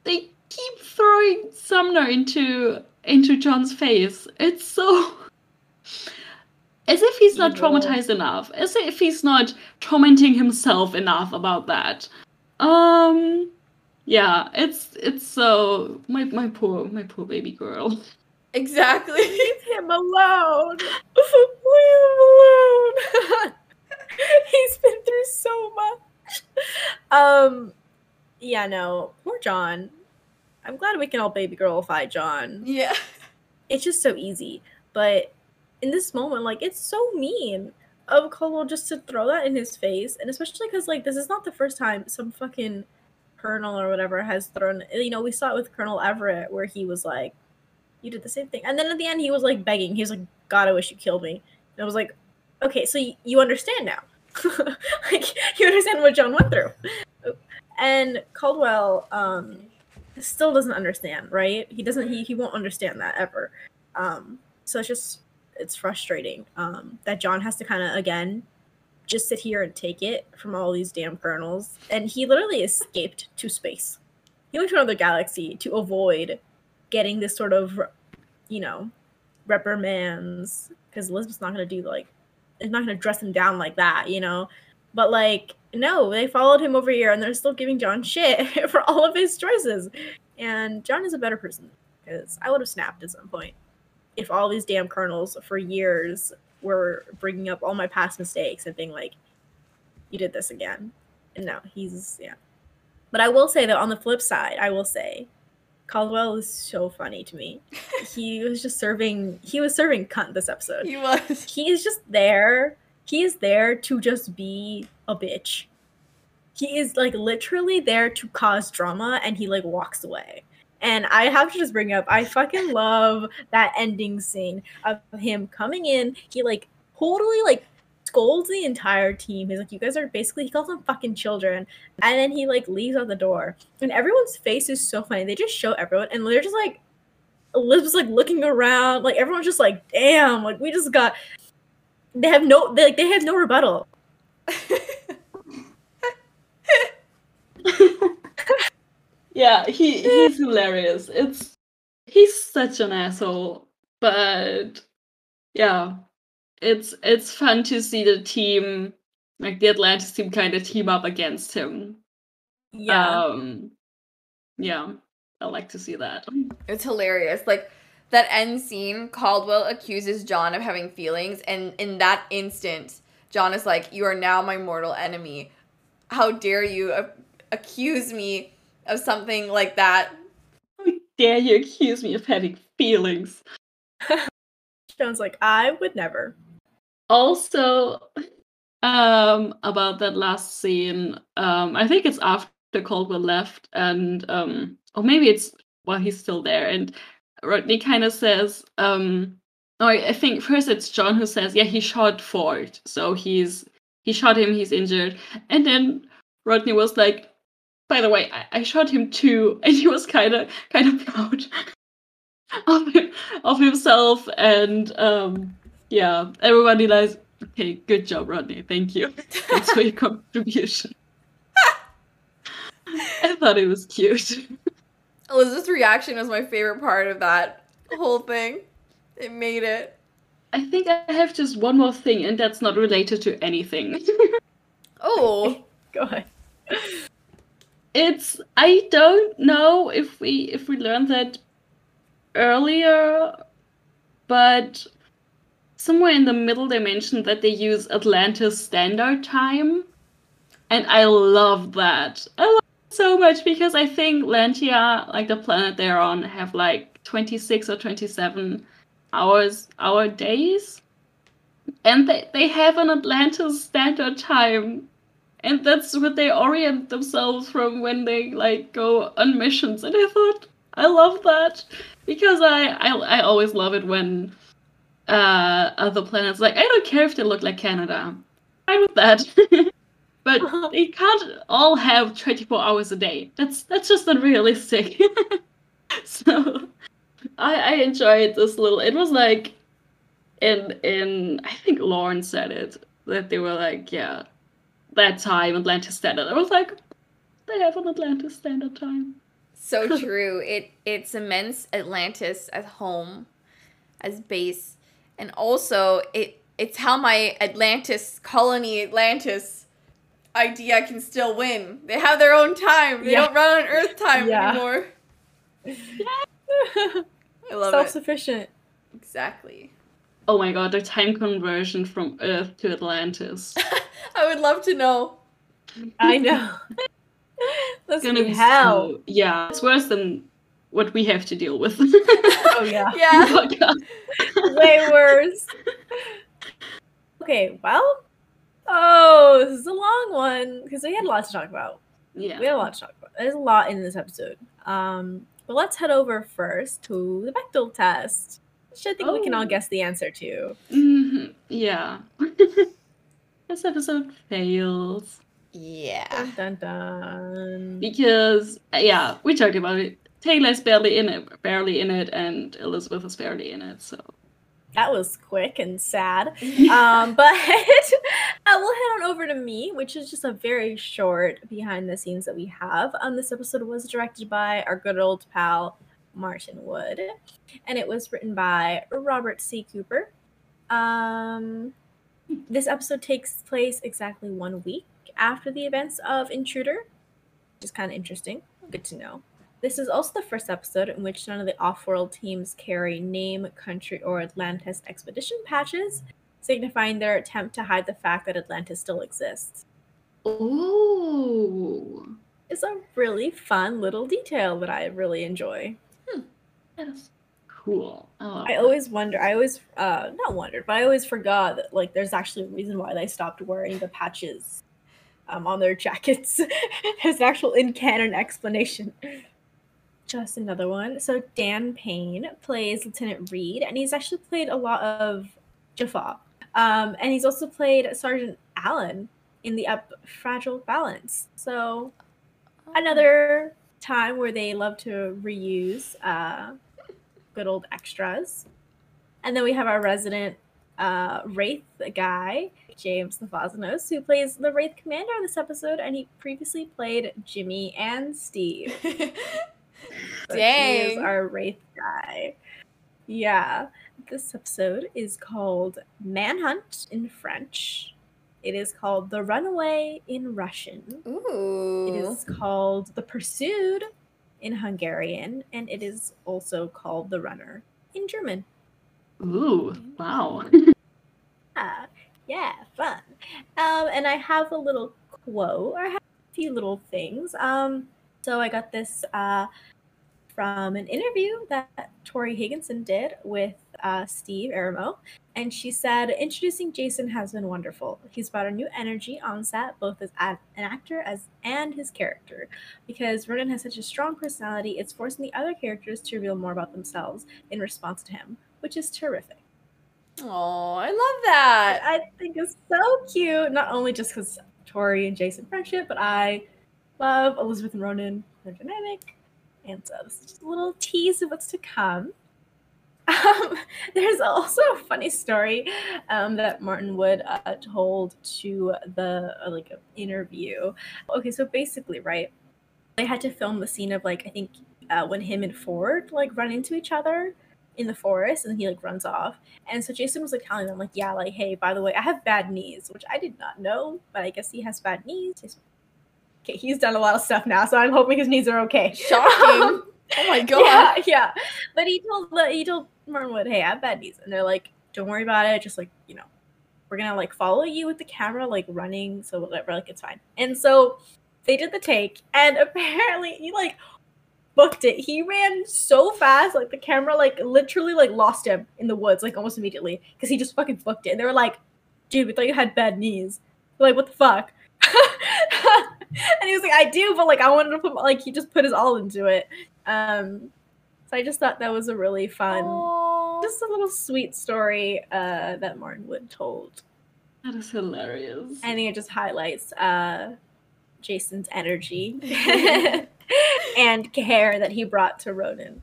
they keep throwing Sumner into into John's face. It's so as if he's not traumatized enough, as if he's not tormenting himself enough about that. Um, yeah, it's it's so my my poor my poor baby girl. Exactly. Leave him alone. Leave him alone. He's been through so much. Um, yeah, no, poor John. I'm glad we can all baby girlify John. yeah. It's just so easy, but in this moment, like it's so mean of Caldwell just to throw that in his face, and especially because like this is not the first time some fucking colonel or whatever has thrown. You know, we saw it with Colonel Everett where he was like, "You did the same thing," and then at the end he was like begging. He was like, "God, I wish you killed me." And I was like, "Okay, so y- you understand now. like you understand what John went through." And Caldwell um still doesn't understand, right? He doesn't. He he won't understand that ever. Um, so it's just it's frustrating um, that John has to kind of again just sit here and take it from all these damn colonels. And he literally escaped to space. He went to another galaxy to avoid getting this sort of, you know, reprimands because Elizabeth's not gonna do like, it's not gonna dress him down like that, you know. But like, no, they followed him over here and they're still giving John shit for all of his choices. And John is a better person because I would have snapped at some point if all these damn colonels for years were bringing up all my past mistakes and being like, "You did this again," and no, he's yeah. But I will say that on the flip side, I will say, Caldwell is so funny to me. he was just serving. He was serving cunt this episode. He was. He is just there. He is there to just be a bitch. He is like literally there to cause drama, and he like walks away. And I have to just bring up, I fucking love that ending scene of him coming in. He like totally like scolds the entire team. He's like, you guys are basically, he calls them fucking children. And then he like leaves out the door. And everyone's face is so funny. They just show everyone, and they're just like, Elizabeth's like looking around. Like everyone's just like, damn, like we just got. They have no, they, like, they have no rebuttal. yeah, he he's hilarious. It's he's such an asshole, but yeah, it's it's fun to see the team, like the Atlantis team, kind of team up against him. Yeah. Um, yeah, I like to see that. It's hilarious. Like that end scene, Caldwell accuses John of having feelings, and in that instant, John is like, "You are now my mortal enemy. How dare you a- accuse me of something like that?" How dare you accuse me of having feelings? John's like, I would never. Also um about that last scene um i think it's after caldwell left and um or maybe it's while he's still there and rodney kind of says um no I, I think first it's john who says yeah he shot ford. So he's he shot him he's injured. And then rodney was like by the way i, I shot him too. And he was kind of kind of proud of, him, of himself and um yeah, everybody likes. Okay, good job, Rodney. Thank you. Thanks for your contribution. I thought it was cute. Oh, Elizabeth's reaction was my favorite part of that whole thing. It made it. I think I have just one more thing, and that's not related to anything. Oh, Go ahead. it's I don't know if we if we learned that earlier, but somewhere in the middle they mentioned that they use Atlantis Standard Time, and I love that. I love so much because I think Lantea, like the planet they're on, have like twenty six or twenty seven hours hour days, and they they have an Atlantis Standard Time. And that's what they orient themselves from when they like go on missions. And i thought I love that because I, I I always love it when uh other planets like I don't care if they look like Canada. Fine with that. but they can't all have 24 hours a day. That's that's just unrealistic. so I I enjoyed this little it was like in in I think Lorne said it that they were like, yeah, that time Atlantis standard. I was like, they have an Atlantis standard time. So true. It it cements Atlantis as home, as base, and also it it's how my Atlantis colony Atlantis idea can still win. They have their own time. They Yeah. don't run on Earth time Yeah. anymore. I love Self it. sufficient. Exactly. Oh my god, the time conversion from Earth to Atlantis. I would love to know. I know. That's It's gonna be hell. so- yeah, it's worse than what we have to deal with. Oh yeah. Yeah. Podcast. Way worse. Okay, well. Oh, this is a long one because we had a lot to talk about. yeah. We had a lot to talk about. There's a lot in this episode. Um, but let's head over first to the Bechdel test, which I think we can all Oh. guess the answer to. hmm Yeah. this episode fails Yeah. Dun dun dun. because yeah, we talked about it. Teyla's barely in it, barely in it, and Elizabeth is barely in it. So That was quick and sad. um, but uh, we'll head on over to me, which is just a very short behind the scenes that we have. Um, this episode was directed by our good old pal Martin Wood, and it was written by Robert C. Cooper. Um, this episode takes place exactly one week after the events of Intruder, which is kind of interesting. Good to know. This is also the first episode in which none of the off-world teams carry name, country, or Atlantis expedition patches, signifying their attempt to hide the fact that Atlantis still exists. oh, It's a really fun little detail that I really enjoy. that's cool. I, I always wonder, I always, uh, not wondered, but I always forgot that, like, there's actually a reason why they stopped wearing the patches um, on their jackets. there's an actual in canon explanation. Just another one. So, Dan Payne plays Lieutenant Reed, and he's actually played a lot of Jaffa. Um, and he's also played Sergeant Allen in the up Fragile Balance. So, another time where they love to reuse uh, good old extras. And then we have our resident uh, Wraith guy, James Lafazanos, who plays the Wraith Commander in this episode, and he previously played Jimmy and Steve. So He is Dang. our Wraith guy. Yeah. This episode is called Manhunt in French. It is called The Runaway in Russian. Ooh. It is called The Pursued in Hungarian, and it is also called The Runner in German. Ooh, wow. Ah, yeah, fun. Um, and I have a little quote. or I have a few little things. Um, so I got this uh, from an interview that Tori Higginson did with uh, Steve Eramo. And she said, introducing Jason has been wonderful. He's brought a new energy on set, both as an actor as and his character. Because Ronon has such a strong personality, it's forcing the other characters to reveal more about themselves in response to him, which is terrific. Oh, I love that. I think it's so cute. Not only just because Tori and Jason friendship, but I love Elizabeth and Ronon, their dynamic. And this is just a little tease of what's to come. Um, there's also a funny story um, that Martin Wood uh, told to the uh, like interview. Okay, so basically, right, they had to film the scene of like I think uh, when him and Ford like run into each other in the forest, and he like runs off. And so Jason was like telling them, like, yeah, like, hey, by the way, I have bad knees, which I did not know, but I guess he has bad knees. Okay, he's done a lot of stuff now, so I'm hoping his knees are okay. Shocking. Um, oh my god. Yeah, yeah. But he told the- he told Martin Wood, hey, I have bad knees, and they're like, don't worry about it. Just like you know, we're gonna like follow you with the camera, like running, so whatever, like it's fine. And so they did the take, and apparently he like booked it. He ran so fast, like the camera like literally like lost him in the woods, like almost immediately, because he just fucking booked it. And they were like, dude, we thought you had bad knees. We're like, what the fuck? and he was like, I do, but like I wanted to put like he just put his all into it. Um So I just thought that was a really fun, Aw. just a little sweet story uh, that Martin Wood told. That is hilarious. I think it just highlights uh, Jason's energy and care that he brought to Ronon.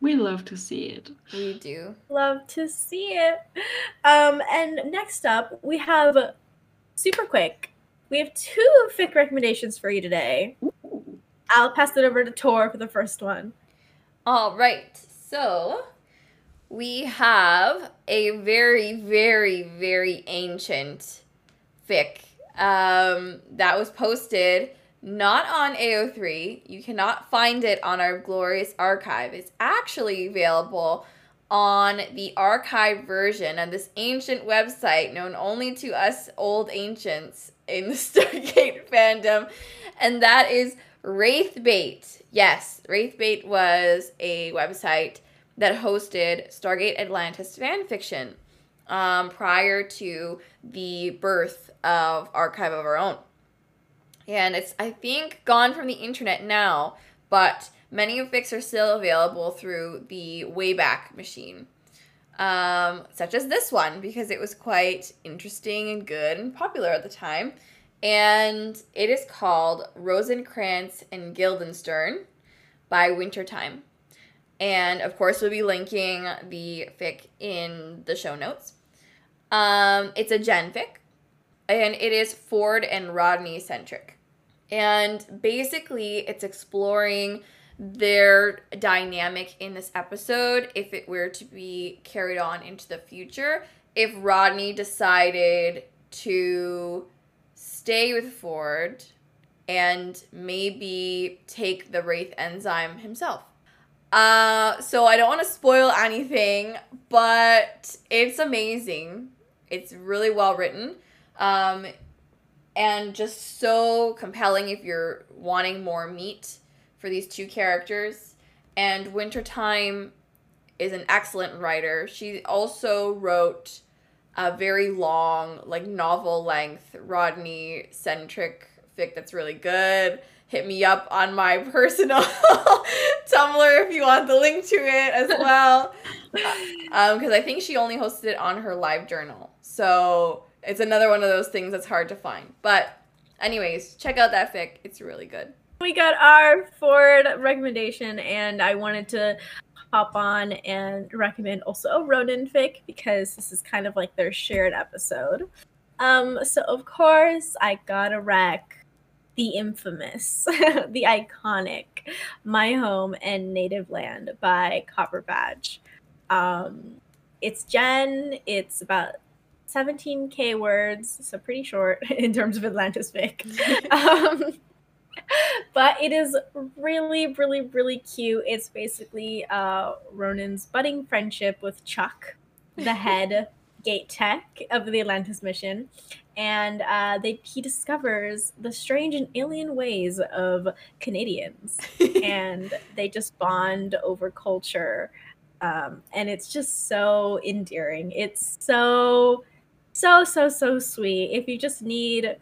We love to see it. we do. Love to see it. Um, and next up, we have super quick. We have two fic recommendations for you today. I'll pass it over to Tor for the first one. All right. So we have a very, very, very ancient fic um, that was posted not on AO3. You cannot find it on our glorious archive. It's actually available on the archive version of this ancient website known only to us old ancients in the Stargate fandom, and that is Wraithbait. Yes, Wraithbait was a website that hosted Stargate Atlantis fan fiction um, prior to the birth of Archive of Our Own. And it's, I think, gone from the internet now, but many of fics are still available through the Wayback Machine, um, such as this one, because it was quite interesting and good and popular at the time. And it is called Rosencrantz and Guildenstern by Wintertime. And of course, we'll be linking the fic in the show notes. Um, it's a Gen fic, and it is Ford and Rodney centric. And basically, it's exploring their dynamic in this episode if it were to be carried on into the future. If Rodney decided to stay with Ford and maybe take the Wraith enzyme himself. Uh, so I don't want to spoil anything, but it's amazing. It's really well written. Um, and just so compelling if you're wanting more meat for these two characters. And Wintertime is an excellent writer. She also wrote a very long, like novel length, Rodney centric fic that's really good. Hit me up on my personal Tumblr if you want the link to it as well. Um, because I think she only hosted it on her live journal. So it's another one of those things that's hard to find. But, anyways, check out that fic. It's really good. We got our Ford recommendation, and I wanted to hop on and recommend also a Ronon fic because this is kind of like their shared episode. Um, so of course I gotta wreck the infamous, the iconic My Home and Native Land by copperbadge. Um, it's Gen, it's about 17k words, so pretty short in terms of Atlantis fic. um, but it is really, really, really cute. It's basically uh, Ronon's budding friendship with Chuck, the head gate tech of the Atlantis mission, and uh, they he discovers the strange and alien ways of Canadians, and they just bond over culture, um, and it's just so endearing. It's so, so, so, so sweet. If you just need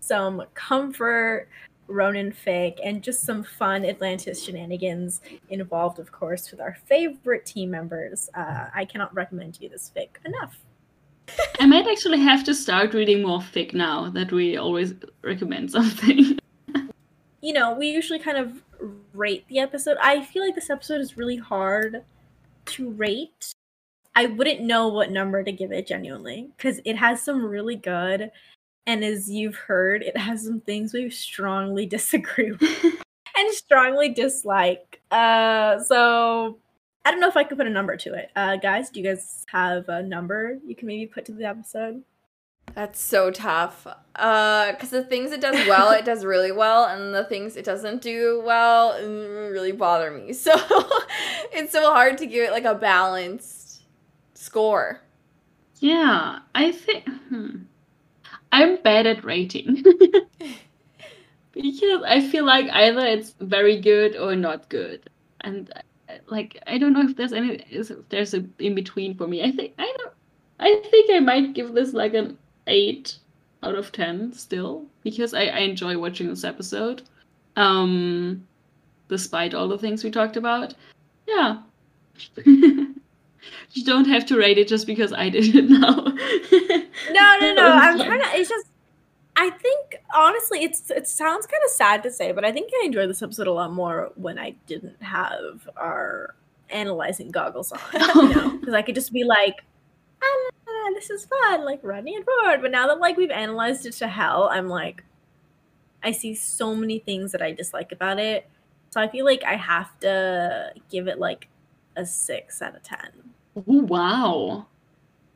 some comfort Ronon fic, and just some fun Atlantis shenanigans involved, of course, with our favorite team members. Uh, I cannot recommend you this fic enough. I might actually have to start reading more fic now that we always recommend something. You know, we usually kind of rate the episode. I feel like this episode is really hard to rate. I wouldn't know what number to give it genuinely because it has some really good and as you've heard, it has some things we strongly disagree with and strongly dislike. Uh, so I don't know if I could put a number to it. Uh, guys, do you guys have a number you can maybe put to the episode? That's so tough. Uh, because the things it does well, it does really well, and the things it doesn't do well mm, really bother me. So it's so hard to give it like a balanced score. yeah, I think. Hmm. I'm bad at rating. because I feel like either it's very good or not good. And uh, like I don't know if there's any if there's a in between for me. I think I don't I think I might give this like an 8 out of 10 still because I, I enjoy watching this episode. Um despite all the things we talked about. Yeah. you don't have to rate it just because I did it now. No, no, no. I'm trying to. It's just. I think honestly, it's it sounds kind of sad to say, but I think I enjoyed this episode a lot more when I didn't have our analyzing goggles on. You know, because I could just be like, ah, "This is fun," like running and forward. But now that like we've analyzed it to hell, I'm like, I see so many things that I dislike about it. So I feel like I have to give it like a six out of ten. Oh, wow.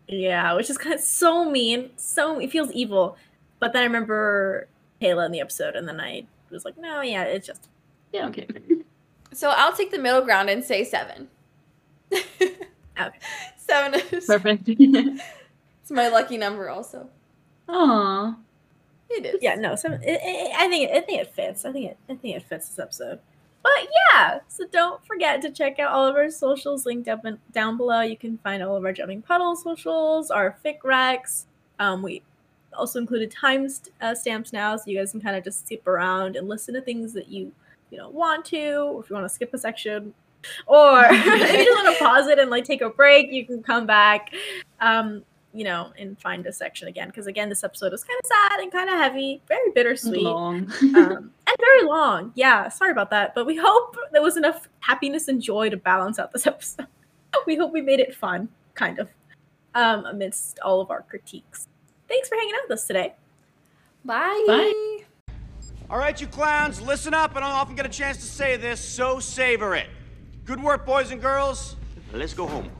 Yeah, which is kind of so mean. So it feels evil. But then I remember Kayla in the episode, and then I was like, no, yeah, it's just Yeah, okay. So I'll take the middle ground and say seven. Okay. Seven is Perfect. it's my lucky number also. Aw. It is. yeah, no. So it, it, I think it, I think it fits. I think it I think it fits this episode. But yeah, so don't forget to check out all of our socials linked up and down below. You can find all of our jumping puddle socials, our fic recs. Um, we also included time st- uh, stamps now, so you guys can kind of just skip around and listen to things that you you know want to, or if you want to skip a section, or if you just want to pause it and like take a break, you can come back. Um, you know, and find a section again because again, this episode was kind of sad and kind of heavy, very bittersweet Long. um, and very long. Yeah, sorry about that, but we hope there was enough happiness and joy to balance out this episode. we hope we made it fun, kind of, um, amidst all of our critiques. Thanks for hanging out with us today. Bye. Bye. All right, you clowns, listen up. And I don't often get a chance to say this, so savor it. Good work, boys and girls. Let's go home.